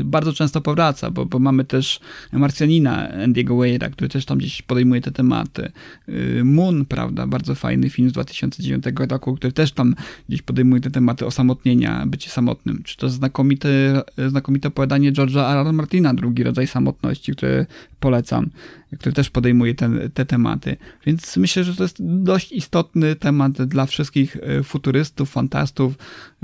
bardzo często powraca, bo, bo mamy też Marsjanina Andy'ego Weira, który też tam gdzieś podejmuje te tematy. Y, Moon, prawda, bardzo fajny film z 2009 roku, który też tam gdzieś podejmuje te tematy osamotnienia, bycie samotnym. Czy to znakomite, znakomite opowiadanie George'a R. R. Martina, drugi rodzaj samotności, które polecam, który też podejmuje te, te tematy. Więc myślę, że to jest dość istotny temat dla wszystkich y, futurystów, fantastów,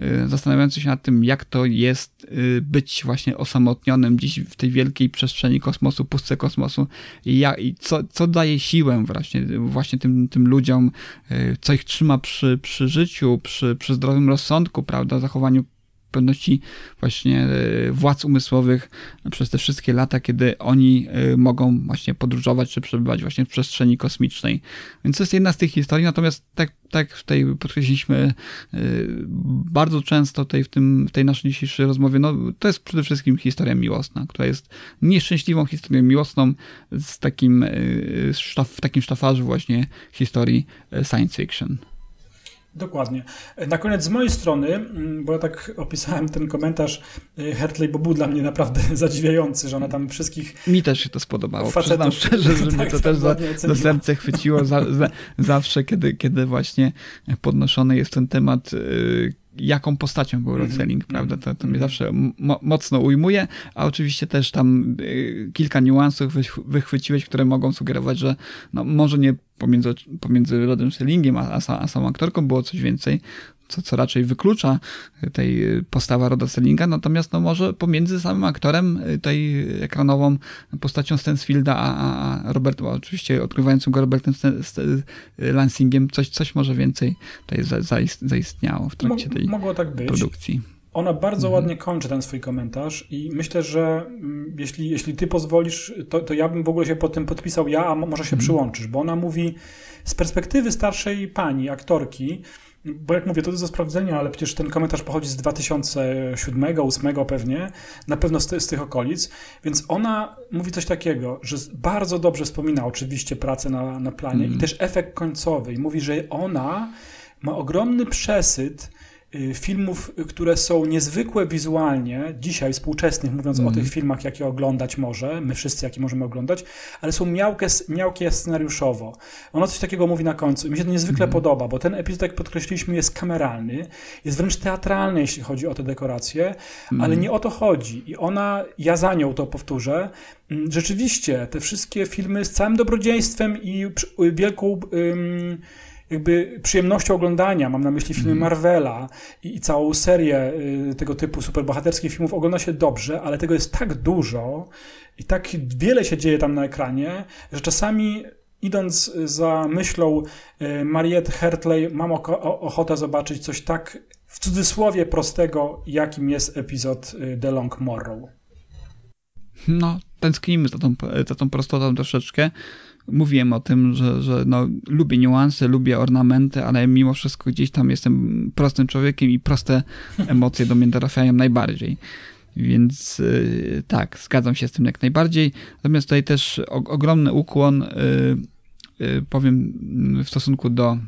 y, zastanawiających się nad tym, jak to jest być właśnie osamotnionym gdzieś w tej wielkiej przestrzeni kosmosu, pustce kosmosu i, ja, i co, co daje siłę właśnie, właśnie tym, tym ludziom, co ich trzyma przy, przy życiu, przy, przy zdrowym rozsądku, prawda, zachowaniu pewności właśnie e, władz umysłowych przez te wszystkie lata, kiedy oni e, mogą właśnie podróżować czy przebywać właśnie w przestrzeni kosmicznej. Więc to jest jedna z tych historii, natomiast tak, tak tutaj podkreśliliśmy e, bardzo często tutaj w, tym, w tej naszej dzisiejszej rozmowie, no to jest przede wszystkim historia miłosna, która jest nieszczęśliwą historią miłosną z takim, w takim sztafarzu właśnie historii science fiction. Dokładnie. Na koniec z mojej strony, mm, bo ja tak opisałem ten komentarz y, Hertley, bo był dla mnie naprawdę <laughs> zadziwiający, że ona tam wszystkich... Mi też się to spodobało. Facetów, Przyznam <laughs> szczerze, że <laughs> tak, mnie to tak, też za, za serce chwyciło za, za, zawsze, kiedy, kiedy właśnie podnoszony jest ten temat y, jaką postacią był Rod mhm. Selling, prawda? To, to mnie mhm. zawsze mo mocno ujmuje, a oczywiście też tam y, kilka niuansów wychwyciłeś, które mogą sugerować, że no, może nie pomiędzy, pomiędzy Rodem Sellingiem a, a, a samą aktorką było coś więcej, co, co raczej wyklucza tej postawa Roda Sellinga, natomiast no może pomiędzy samym aktorem, tej ekranową postacią Stansfielda, a, a Robert, oczywiście odkrywającym go Robertem Lansingiem, coś, coś może więcej tutaj zaistniało w trakcie tej Mogło tak być. produkcji. Ona bardzo mhm. ładnie kończy ten swój komentarz i myślę, że mm, jeśli, jeśli ty pozwolisz, to, to ja bym w ogóle się po tym podpisał ja, a może się mhm. przyłączysz, bo ona mówi z perspektywy starszej pani, aktorki, bo jak mówię, to jest do sprawdzenia, ale przecież ten komentarz pochodzi z 2007, 2008 pewnie, na pewno z, z, tych okolic, więc ona mówi coś takiego, że bardzo dobrze wspomina oczywiście pracę na, na planie mm. i też efekt końcowy i mówi, że ona ma ogromny przesyt filmów, które są niezwykłe wizualnie, dzisiaj współczesnych, mówiąc mm. o tych filmach, jakie oglądać może, my wszyscy, jakie możemy oglądać, ale są miałkie, miałkie scenariuszowo. Ona coś takiego mówi na końcu mi się to niezwykle mm. podoba, bo ten epizod, jak podkreśliliśmy, jest kameralny, jest wręcz teatralny, jeśli chodzi o te dekoracje, mm. ale nie o to chodzi. I ona, ja za nią to powtórzę, mm, rzeczywiście te wszystkie filmy z całym dobrodziejstwem i wielką jakby przyjemnością oglądania, mam na myśli filmy mhm. Marvela i, i całą serię y, tego typu superbohaterskich filmów, ogląda się dobrze, ale tego jest tak dużo i tak wiele się dzieje tam na ekranie, że czasami idąc za myślą y, Mariette Hertley, mam ochotę zobaczyć coś tak w cudzysłowie prostego, jakim jest epizod y, The Long Morrow. No, tęsknimy za tą, za tą prostotą troszeczkę mówiłem o tym, że, że no, lubię niuanse, lubię ornamenty, ale mimo wszystko gdzieś tam jestem prostym człowiekiem i proste <laughs> emocje do mnie trafiają najbardziej. Więc yy, tak, zgadzam się z tym jak najbardziej. Natomiast tutaj też o, ogromny ukłon, yy, yy, powiem w stosunku do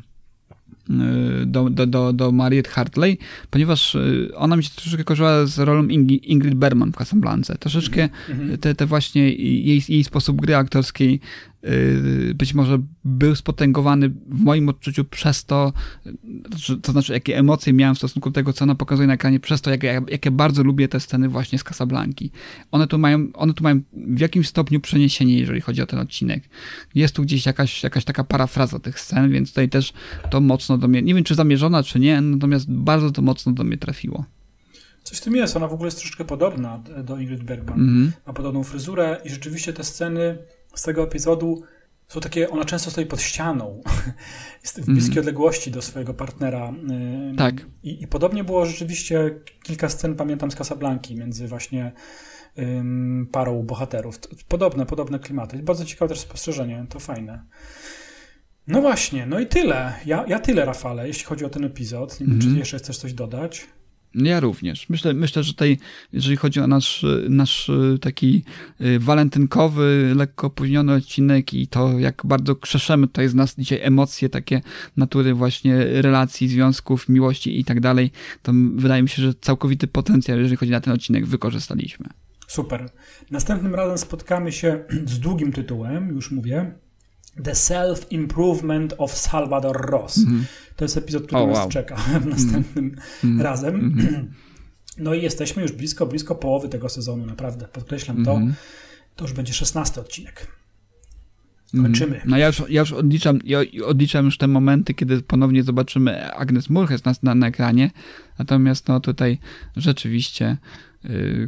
do, do, do, do Mariette Hartley, ponieważ ona mi się troszeczkę kojarzyła z rolą Ingrid Bergman w Casablance. Troszeczkę mhm. te, te właśnie jej, jej sposób gry aktorskiej Y, być może był spotęgowany w moim odczuciu przez to, to znaczy jakie emocje miałem w stosunku do tego, co ona pokazuje na ekranie, przez to, jak, jak, bardzo lubię te sceny właśnie z Casablanki. One tu mają, one tu mają w jakimś stopniu przeniesienie, jeżeli chodzi o ten odcinek. Jest tu gdzieś jakaś, jakaś taka parafraza tych scen, więc tutaj też to mocno do mnie, nie wiem czy zamierzona, czy nie, natomiast bardzo to mocno do mnie trafiło. Coś w tym jest, ona w ogóle jest troszeczkę podobna do Ingrid Bergman. Mm -hmm. Ma podobną fryzurę i rzeczywiście te sceny z tego epizodu są takie, ona często stoi pod ścianą, <laughs> jest w bliskiej mm. odległości do swojego partnera. Tak. I, I, podobnie było rzeczywiście kilka scen, pamiętam, z Casablanki, między właśnie um, parą bohaterów. Podobne, podobne klimaty. Bardzo ciekawe też spostrzeżenie, to fajne. No właśnie, no i tyle. Ja, ja tyle, Rafale, jeśli chodzi o ten epizod. Nie wiem, czy mhm. jeszcze chcesz coś dodać? Ja również. Myślę, myślę, że tutaj, jeżeli chodzi o nasz, nasz taki y, walentynkowy, lekko opóźniony odcinek i to, jak bardzo krzeszemy tutaj z nas dzisiaj emocje takie natury właśnie relacji, związków, miłości i tak dalej, to wydaje mi się, że całkowity potencjał, jeżeli chodzi na ten odcinek, wykorzystaliśmy. Super. Następnym razem spotkamy się <clears throat> z długim tytułem, już mówię, The Self-Improvement of Salvador Ross. Mm -hmm. To jest epizod, który oh, nas wow. czeka <laughs> następnym mm -hmm. razem. Mm -hmm. <clears throat> No i jesteśmy już blisko, blisko połowy tego sezonu, naprawdę. Podkreślam to. Mhm. To już będzie szesnasty odcinek. Mhm. Kończymy. No ja już, ja już odliczam, ja odliczam już te momenty, kiedy ponownie zobaczymy Agnes Murches na, na, na ekranie. Natomiast no tutaj rzeczywiście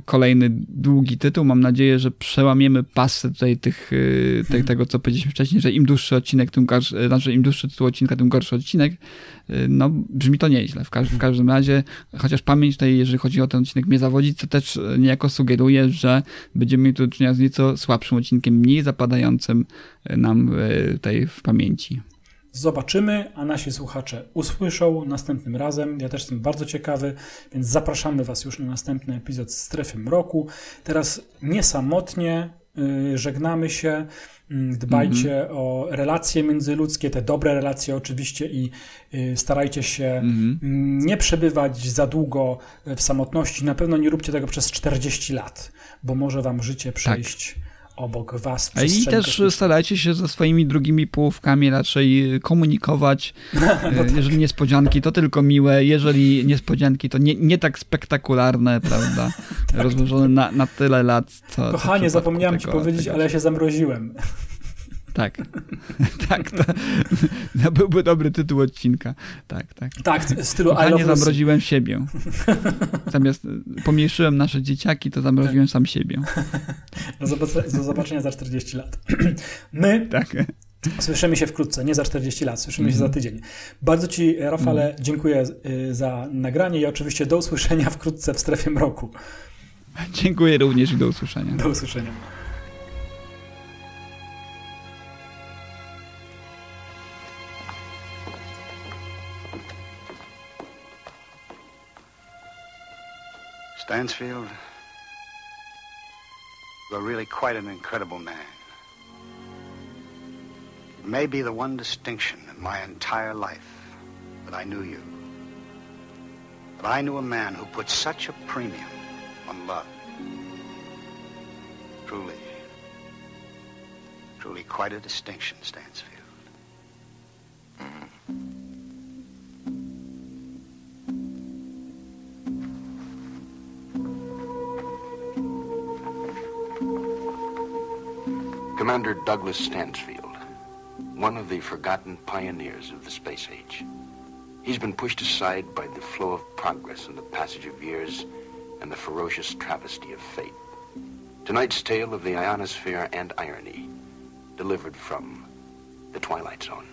kolejny długi tytuł. Mam nadzieję, że przełamiemy pasę tutaj tych, y, te, tego, co powiedzieliśmy wcześniej, że im dłuższy odcinek, tym gorszy, znaczy im dłuższy tytuł odcinka, tym gorszy odcinek. Y, no, brzmi to nieźle. W, każdym, w każdym razie, chociaż pamięć tutaj, jeżeli chodzi o ten odcinek, mnie zawodzi, to też niejako sugeruje, że będziemy mieli do czynienia z nieco słabszym odcinkiem, mniej zapadającym nam tutaj w pamięci zobaczymy, a nasi słuchacze usłyszą następnym razem. Ja też jestem bardzo ciekawy, więc zapraszamy Was już na następny epizod Strefy Mroku. Teraz niesamotnie yy, żegnamy się. Mm, dbajcie mm -hmm. o relacje międzyludzkie, te dobre relacje oczywiście i y, starajcie się mm -hmm. nie przebywać za długo w samotności. Na pewno nie róbcie tego przez 40 lat, bo może wam życie tak. przejść obok was. I też starajcie się ze swoimi drugimi połówkami raczej komunikować. no <laughs> tak. Jeżeli niespodzianki, to tylko miłe. Jeżeli niespodzianki, to nie, nie tak spektakularne, prawda? <laughs> tak, Rozłożone na, na tyle lat. Co, Kochanie, zapomniałem ci powiedzieć, tego, ale ja się zamroziłem. Tak, <laughs> tak, to, <laughs> to, byłby dobry tytuł odcinka. Tak, tak. Tak, w stylu Kochanie, zamroziłem siebie. <laughs> Zamiast pomniejszyłem nasze dzieciaki, to zamroziłem tak. sam siebie. Do, zobaczenia, do zobaczenia za 40 lat. <clears throat> My tak. Słyszymy się wkrótce, nie za 40 lat, słyszymy mm -hmm. się za mhm. tydzień. Bardzo Ci, Rafale, mm. dziękuję y, za nagranie i oczywiście do usłyszenia wkrótce w strefie mroku. Dziękuję również i do usłyszenia. Do usłyszenia. Stansfield, you're really quite an incredible man. It may be the one distinction in my entire life that I knew you. But I knew a man who put such a premium on love. Truly, truly quite a distinction, Stansfield. Mm-hmm. Commander Douglas Stansfield, one of the forgotten pioneers of the space age. He's been pushed aside by the flow of progress and the passage of years and the ferocious travesty of fate. Tonight's tale of the ionosphere and irony, delivered from the Twilight Zone.